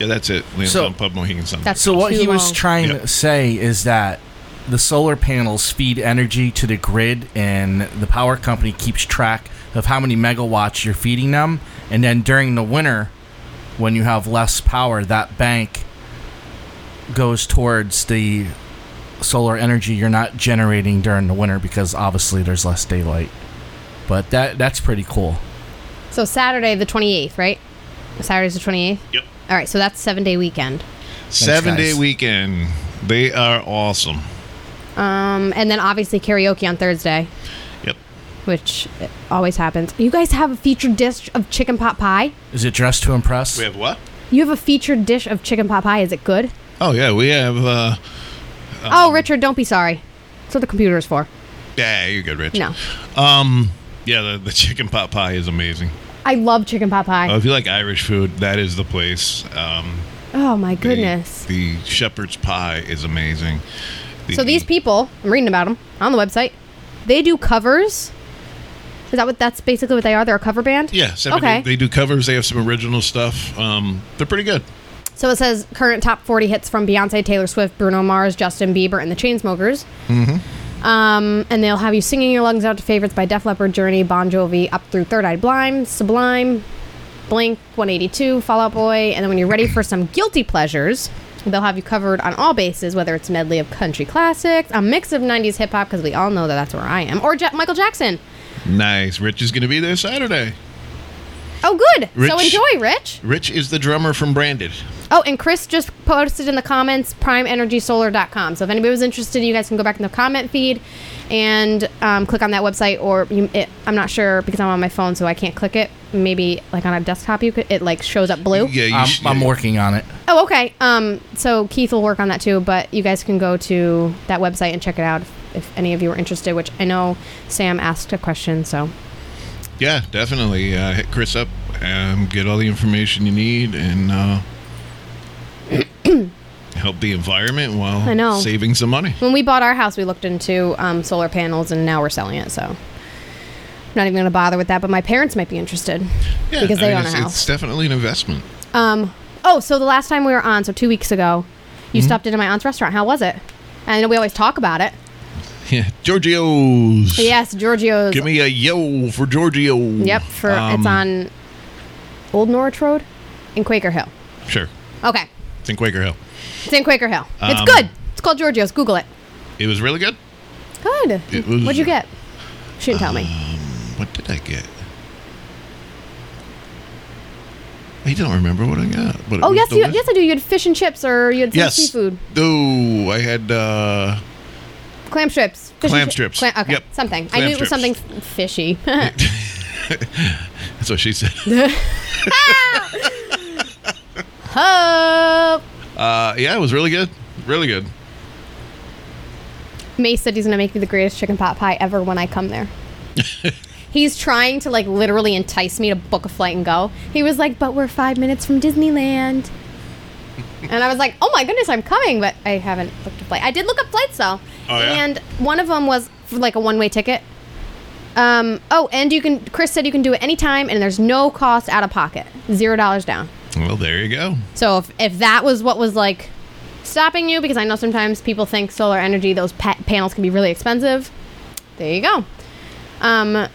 yeah, that's it. Lansdowne Pub That's So what too he was trying Yep. to say is that the solar panels feed energy to the grid, and the power company keeps track of how many megawatts you're feeding them. And then during the winter, when you have less power, that bank goes towards the solar energy you're not generating during the winter because obviously there's less daylight. But that that's pretty cool. So Saturday the 28th, right? Saturday's the 28th? Yep. All right, so that's seven day weekend. Seven day weekend. They are awesome. Um, and then obviously karaoke on Thursday, Yep. Which always happens. You guys have a featured dish of chicken pot pie? Is it dressed to impress? We have what? You have a featured dish of chicken pot pie. Is it good? Oh yeah, we have. uh oh, Richard, don't be sorry. That's what the computer is for. Yeah, you're good, Rich. No. Um. Yeah, the, the chicken pot pie is amazing. I love chicken pot pie. Oh, if you like Irish food, that is the place. Um, oh my the- goodness. The, shepherd's pie is amazing. The- So these people, I'm reading about them on the website. They do covers. Is that what that's basically what they are? They're a cover band. Yeah, 70, Okay. they do covers. They have some original stuff. Um, they're pretty good. So it says current top 40 hits from Beyonce, Taylor Swift, Bruno Mars, Justin Bieber, and the Chainsmokers. Mm-hmm. Um, and they'll have you singing your lungs out to favorites by Def Leppard, Journey, Bon Jovi, up through Third Eye Blind, Sublime, Blink, 182, Fall Out Boy. And then when you're ready for some guilty pleasures, they'll have you covered on all bases, whether it's medley of country classics, a mix of 90s hip hop, because we all know that that's where I am, or Ja- Michael Jackson. Nice. Rich is going to be there Saturday. Oh, good. So enjoy, Rich. Rich is the drummer from Branded. Oh, and Chris just posted in the comments primeenergysolar.com. So if anybody was interested, you guys can go back in the comment feed and um, click on that website. Or you, it, I'm not sure because I'm on my phone, so I can't click it. Maybe like on a desktop, you could it like shows up blue. Yeah, you I'm, should- I'm working on it. Oh, okay. Um, so Keith will work on that too. But you guys can go to that website and check it out if, any of you are interested. Which I know Sam asked a question. So Yeah, definitely. Uh, hit Chris up, um, get all the information you need, and uh, help the environment while I know. saving some money. when we bought our house, we looked into um, solar panels, and now we're selling it. So. I'm not even going to bother with that, but my parents might be interested. Yeah, Because they I own mean, a house. It's definitely an investment. Um. Oh, so the last time we were on, so two weeks ago, you Mm-hmm. stopped into my aunt's restaurant. How was it? I know we always talk about it. Yeah, Giorgio's. Yes, Giorgio's. Give me a yo for Giorgio. Yep. For Um, it's on Old Norwich Road in Quaker Hill. Sure. Okay, It's in Quaker Hill. it's in Quaker Hill. Um, it's good. It's called Giorgio's. Google it. It was really good. Good. It was- What'd you get? She didn't tell me. What did I get? I don't remember what I got. But Oh yes, you, yes I do. You had fish and chips, or you had some Yes. seafood, Oh, I had uh, clam strips. Fish Clam strips. Clam, okay, Yep. something. I Clam knew it was something fishy. that's what she said. oh. uh, yeah, it was really good. Really good. Mace said he's gonna make me the greatest chicken pot pie ever when I come there. he's trying to like literally entice me to book a flight and go. He was like, "But we're five minutes from Disneyland," and I was like, "Oh my goodness, I'm coming!" But I haven't booked a flight. I did look up flights though, Oh, yeah? and one of them was for like a one-way ticket. Um. Oh, and you can. Chris said you can do it anytime, and there's no cost out of pocket, zero dollars down. Well, there you go. So if, if that was what was like stopping you, because I know sometimes people think solar energy, those pa- panels can be really expensive. There you go. Um,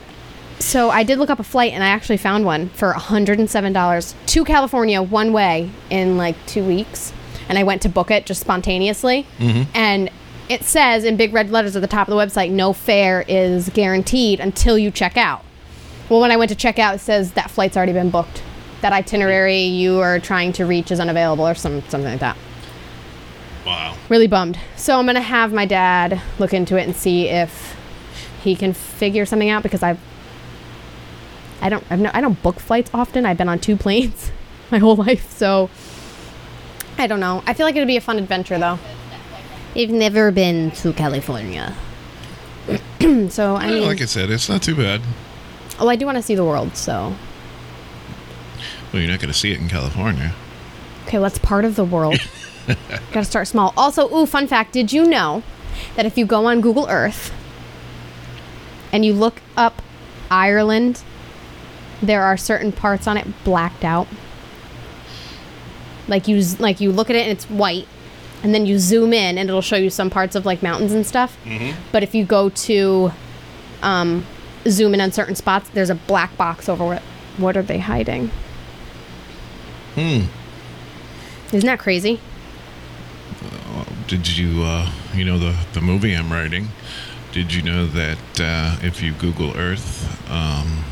so I did look up a flight and I actually found one for $107 to California one way in like two weeks. And I went to book it just spontaneously. Mm-hmm. And it says in big red letters at the top of the website, no fare is guaranteed until you check out. Well, when I went to check out, it says that flight's already been booked. That itinerary you are trying to reach is unavailable or some, something like that. Wow. Really bummed. So I'm going to have my dad look into it and see if he can figure something out because I've I don't I've no, I don't book flights often. I've been on two planes my whole life, so I don't know. I feel like it'd be a fun adventure though. I've never been to California. so I Yeah, mean, like I said, it's not too bad. oh, I do want to see the world. So Well, you're not going to see it in California. Okay, well, that's part of the world. Got to start small. Also, ooh, fun fact: Did you know that if you go on Google Earth and you look up Ireland, there are certain parts on it blacked out. Like you, like you look at it and it's white, and then you zoom in and it'll show you some parts of like mountains and stuff. But if you go to um, zoom in on certain spots, there's a black box over it. What are they hiding? Hmm. Isn't that crazy? Did you, uh, you know, the the movie I'm writing? Did you know that uh, if you Google Earth, um,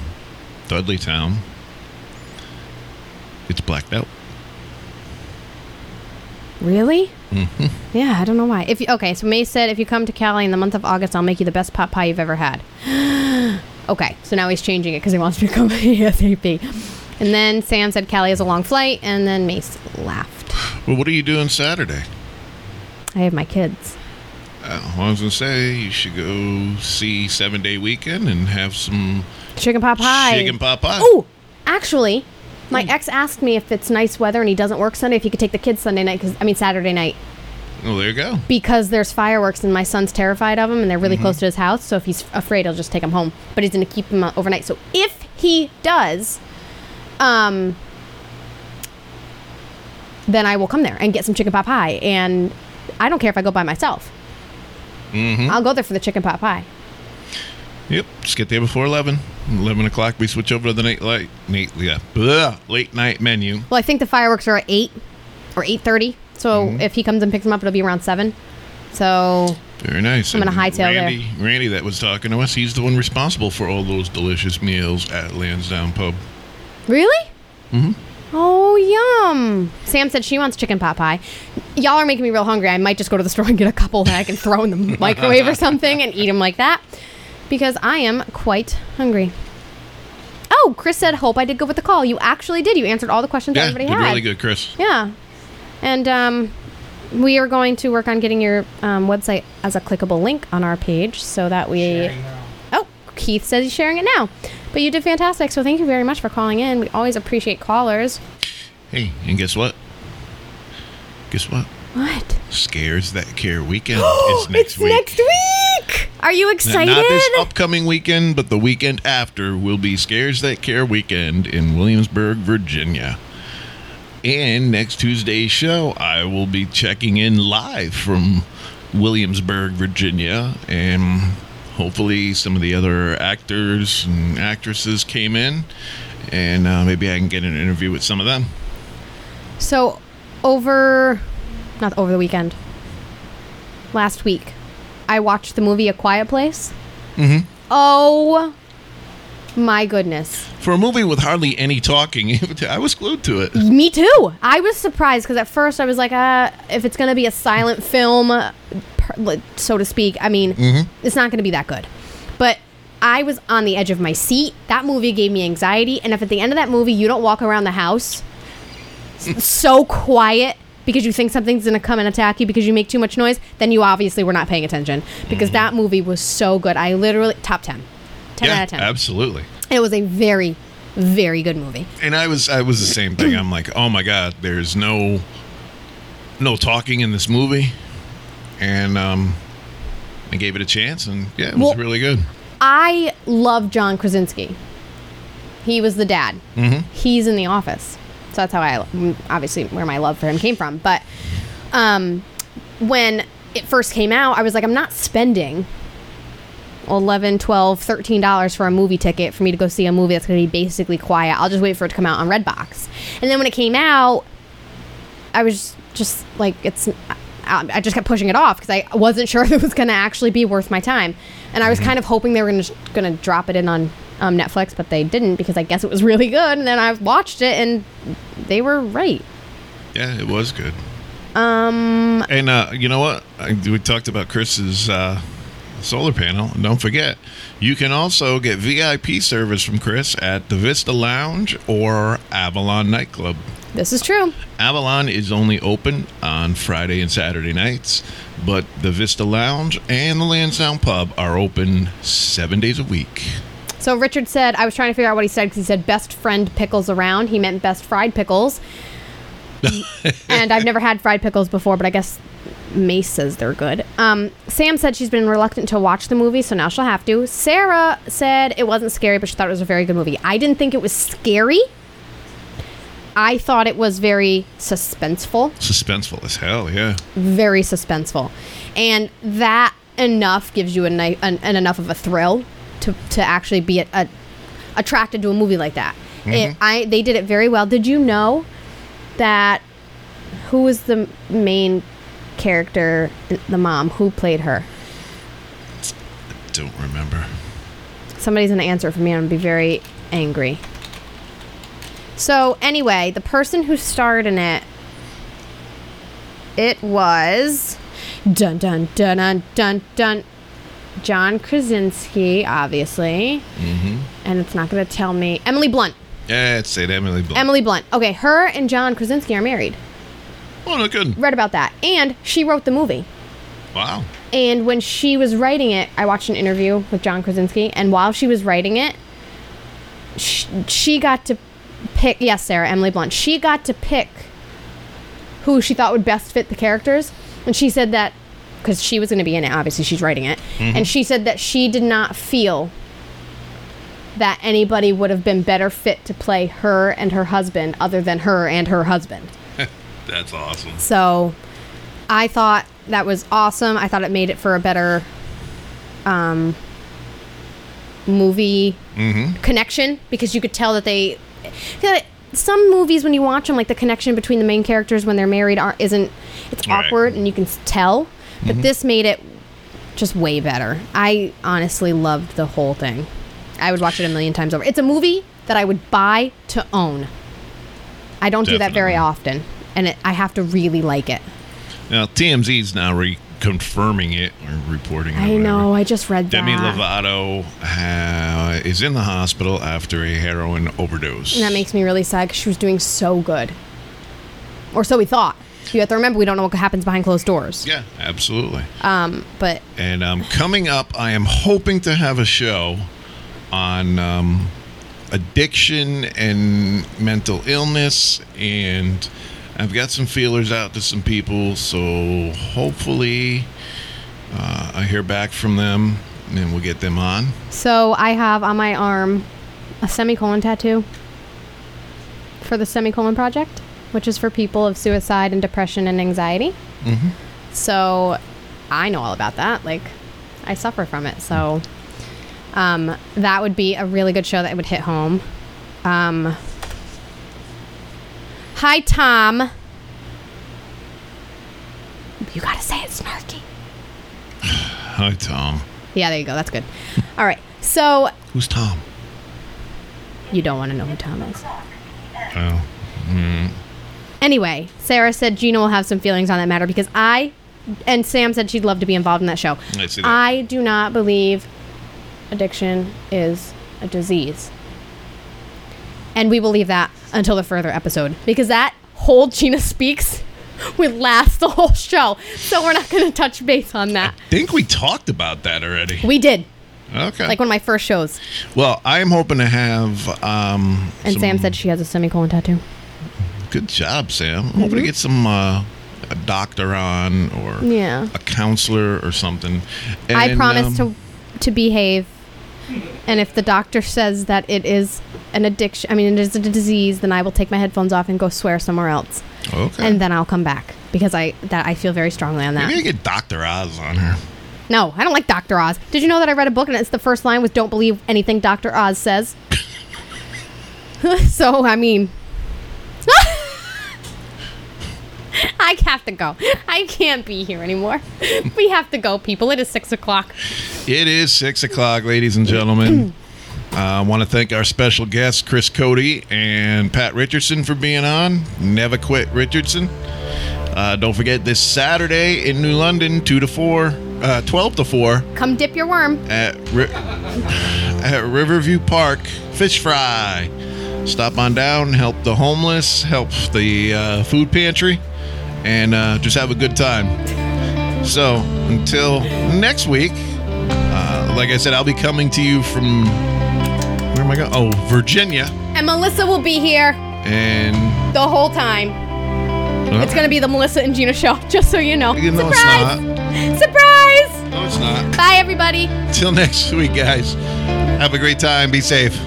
Dudleytown, it's blacked out. Really? Mm-hmm. Yeah, I don't know why. If you, okay, so Mace said if you come to Cali in the month of August, I'll make you the best pot pie you've ever had. okay, so now he's changing it because he wants me to come ASAP. And then Sam said Cali has a long flight, and then Mace laughed. Well, what are you doing Saturday? I have my kids. Uh, I was gonna say you should go see Seven Day Weekend and have some Chicken pot pie. chicken pot pie. Oh, actually, my Hmm. ex asked me if it's nice weather and he doesn't work Sunday, if he could take the kids Sunday night, because I mean Saturday night, Well, there you go. because there's fireworks and my son's terrified of them and they're really Mm-hmm. close to his house. So if he's afraid, he'll just take them home. But he's gonna keep them uh, overnight. So if he does, um, then I will come there and get some chicken pot pie. And I don't care if I go by myself. Mm-hmm. I'll go there for the chicken pot pie. Yep, just get there before eleven. Eleven o'clock, we switch over to the late light, late, yeah, blah, late night menu. Well, I think the fireworks are at eight or eight thirty. So Mm-hmm. if he comes and picks them up, it'll be around seven. So Very nice. I'm gonna hightail there. Randy, Randy, that was talking to us. He's the one responsible for all those delicious meals at Lansdowne Pub. really, mm-hmm. oh yum! Sam said she wants chicken pot pie. Y'all are making me real hungry. I might just go to the store and get a couple that I can throw in the microwave or something and eat them like that because I am quite hungry. Oh, Chris said, "Hope I did good with the call." You actually did. You answered all the questions Yeah, everybody did had. really good, Chris. Yeah. And um, we are going to work on getting your um, website as a clickable link on our page so that we. Oh, Keith says he's sharing it now. But you did fantastic. So thank you very much for calling in. We always appreciate callers. Hey, and guess what? Guess what? What? Scares That Care weekend is next it's week. next week. Are you excited? Not this upcoming weekend, but the weekend after will be Scares That Care weekend in Williamsburg, Virginia. And next Tuesday's show, I will be checking in live from Williamsburg, Virginia, and hopefully some of the other actors and actresses came in, and uh, maybe I can get an interview with some of them. so, over. Not over the weekend. Last week, I watched the movie A Quiet Place. Mm-hmm. Oh my goodness. For a movie with hardly any talking, I was glued to it. Me too. I was surprised because at first I was like, uh, if it's going to be a silent film, so to speak, I mean, it's not going to be that good. But I was on the edge of my seat. That movie gave me anxiety. And if at the end of that movie you don't walk around the house so quiet because you think something's going to come and attack you because you make too much noise, then you obviously were not paying attention because that movie was so good. I literally, top 10. 10 yeah, out of 10. absolutely. It was a very, very good movie. And I was I was the same thing. I'm like, oh my god, there's no no talking in this movie, and um, I gave it a chance, and yeah, it was Well- really good. I love John Krasinski. He was the dad. Mm-hmm. He's in The Office, so that's how I obviously where my love for him came from. But um, when it first came out, I was like, I'm not spending 11 12 13 dollars for a movie ticket for me to go see a movie that's going to be basically quiet. I'll just wait for it to come out on redbox. And then when it came out i was just like it's i, just kept pushing it off because i wasn't sure if it was going to actually be worth my time. And i was kind of hoping they were going going to drop it in on um, netflix but they didn't because i guess it was really good and then i watched it and they were right Yeah, it was good. Um, and uh, you know what? I, we talked about Chris's uh, solar panel. Don't forget, you can also get VIP service from Chris at the Vista Lounge or Avalon Nightclub. this is true Avalon is only open on Friday and Saturday nights, but the Vista Lounge and the Lansdowne Pub are open seven days a week. So Richard said, I was trying to figure out what he said because he said best friend pickles around. He meant best fried pickles. and I've never had fried pickles before, but I guess Mace says they're good. Um, Sam said she's been reluctant to watch the movie, so now she'll have to. Sarah said it wasn't scary, but she thought it was a very good movie. I didn't think it was scary. I thought it was very suspenseful Suspenseful as hell, yeah. very suspenseful, and that enough gives you a night an, an enough of a thrill to to actually be a, a, attracted to a movie like that. It, mm-hmm. I they did it very well. Did you know that who was the main character, the mom who played her? I don't remember. Somebody's gonna answer for me. I'm gonna be very angry. So anyway, the person who starred in it, it was dun dun dun dun dun dun. John Krasinski, obviously, Mm-hmm. and it's not gonna tell me Emily Blunt. Yeah, it's it. Emily Blunt. Emily Blunt. Okay, her and John Krasinski are married. oh, no good. Read about that. And she wrote the movie. Wow. And when she was writing it, I watched an interview with John Krasinski, and while she was writing it, she, she got to pick. Yes, Sarah Emily Blunt. She got to pick who she thought would best fit the characters, and she said that because she was going to be in it. Obviously, she's writing it, and she said that she did not feel that anybody would have been better fit to play her and her husband other than her and her husband. That's awesome. So I thought that was awesome. I thought it made it for a better um, movie connection because you could tell that they. Some movies, when you watch them, like the connection between the main characters when they're married, aren't isn't it's Right. awkward and you can tell. But this made it just way better. I honestly loved the whole thing. I would watch it a million times over. It's a movie that I would buy to own. I don't do that very often, and it, I have to really like it. Now TMZ's now reconfirming it or reporting. It I know. I just read that. Demi Lovato uh, is in the hospital after a heroin overdose. And that makes me really sad because she was doing so good. Or so we thought. You have to remember, we don't know what happens behind closed doors. yeah, absolutely. Um, but And um, coming up, I am hoping to have a show on um, addiction and mental illness. And I've got some feelers out to some people. So hopefully uh, I hear back from them and we'll get them on. so I have on my arm a semicolon tattoo for the Semicolon Project, which is for people of suicide and depression and anxiety. Mm-hmm. So I know all about that. Like, I suffer from it. So um, that would be a really good show that would hit home. Um, hi, Tom. You gotta say it snarky. Hi, Tom. Yeah, there you go. That's good. All right. So Who's Tom? you don't want to know who Tom is. Oh, Anyway, Sarah said Gina will have some feelings on that matter because I, and Sam said she'd love to be involved in that show. I see that. I do not believe addiction is a disease. And we will leave that until the further episode because that whole Gina Speaks would last the whole show. So we're not going to touch base on that. I think we talked about that already. We did, Okay. like one of my first shows. well, I'm hoping to have. Um, And some- Sam said she has a semicolon tattoo. Good job, Sam. I'm hoping to get some uh, a doctor on or Mm-hmm. Yeah. a counselor or something. I promise um, to to behave. And if the doctor says that it is an addiction, I mean, it is a disease, then I will take my headphones off and go swear somewhere else, Okay. and then I'll come back because I that I feel very strongly on that. Maybe I get Doctor Oz on her. No, I don't like Doctor Oz. Did you know that I read a book and it's the first line was "Don't believe anything Doctor Oz says." so I mean, I have to go. I can't be here anymore. we have to go, people. It is six o'clock. It is six o'clock, ladies and gentlemen. Uh, I want to thank our special guests, Chris Cody and Pat Richardson, for being on. Never quit, Richardson. Uh, don't forget this Saturday in New London, two to four, uh, twelve to four. Come dip your worm. at, Ri- at Riverview Park Fish Fry. Stop on down, help the homeless, help the uh, food pantry, and uh, just have a good time. So until next week, uh, like I said, I'll be coming to you from where am I going? Oh, Virginia, And Melissa will be here and the whole time. It's going to be the Melissa and Gina show, just so you know. You know it's Surprise! not. Surprise! No, it's not. Bye, everybody. Till next week, guys. Have a great time. Be safe.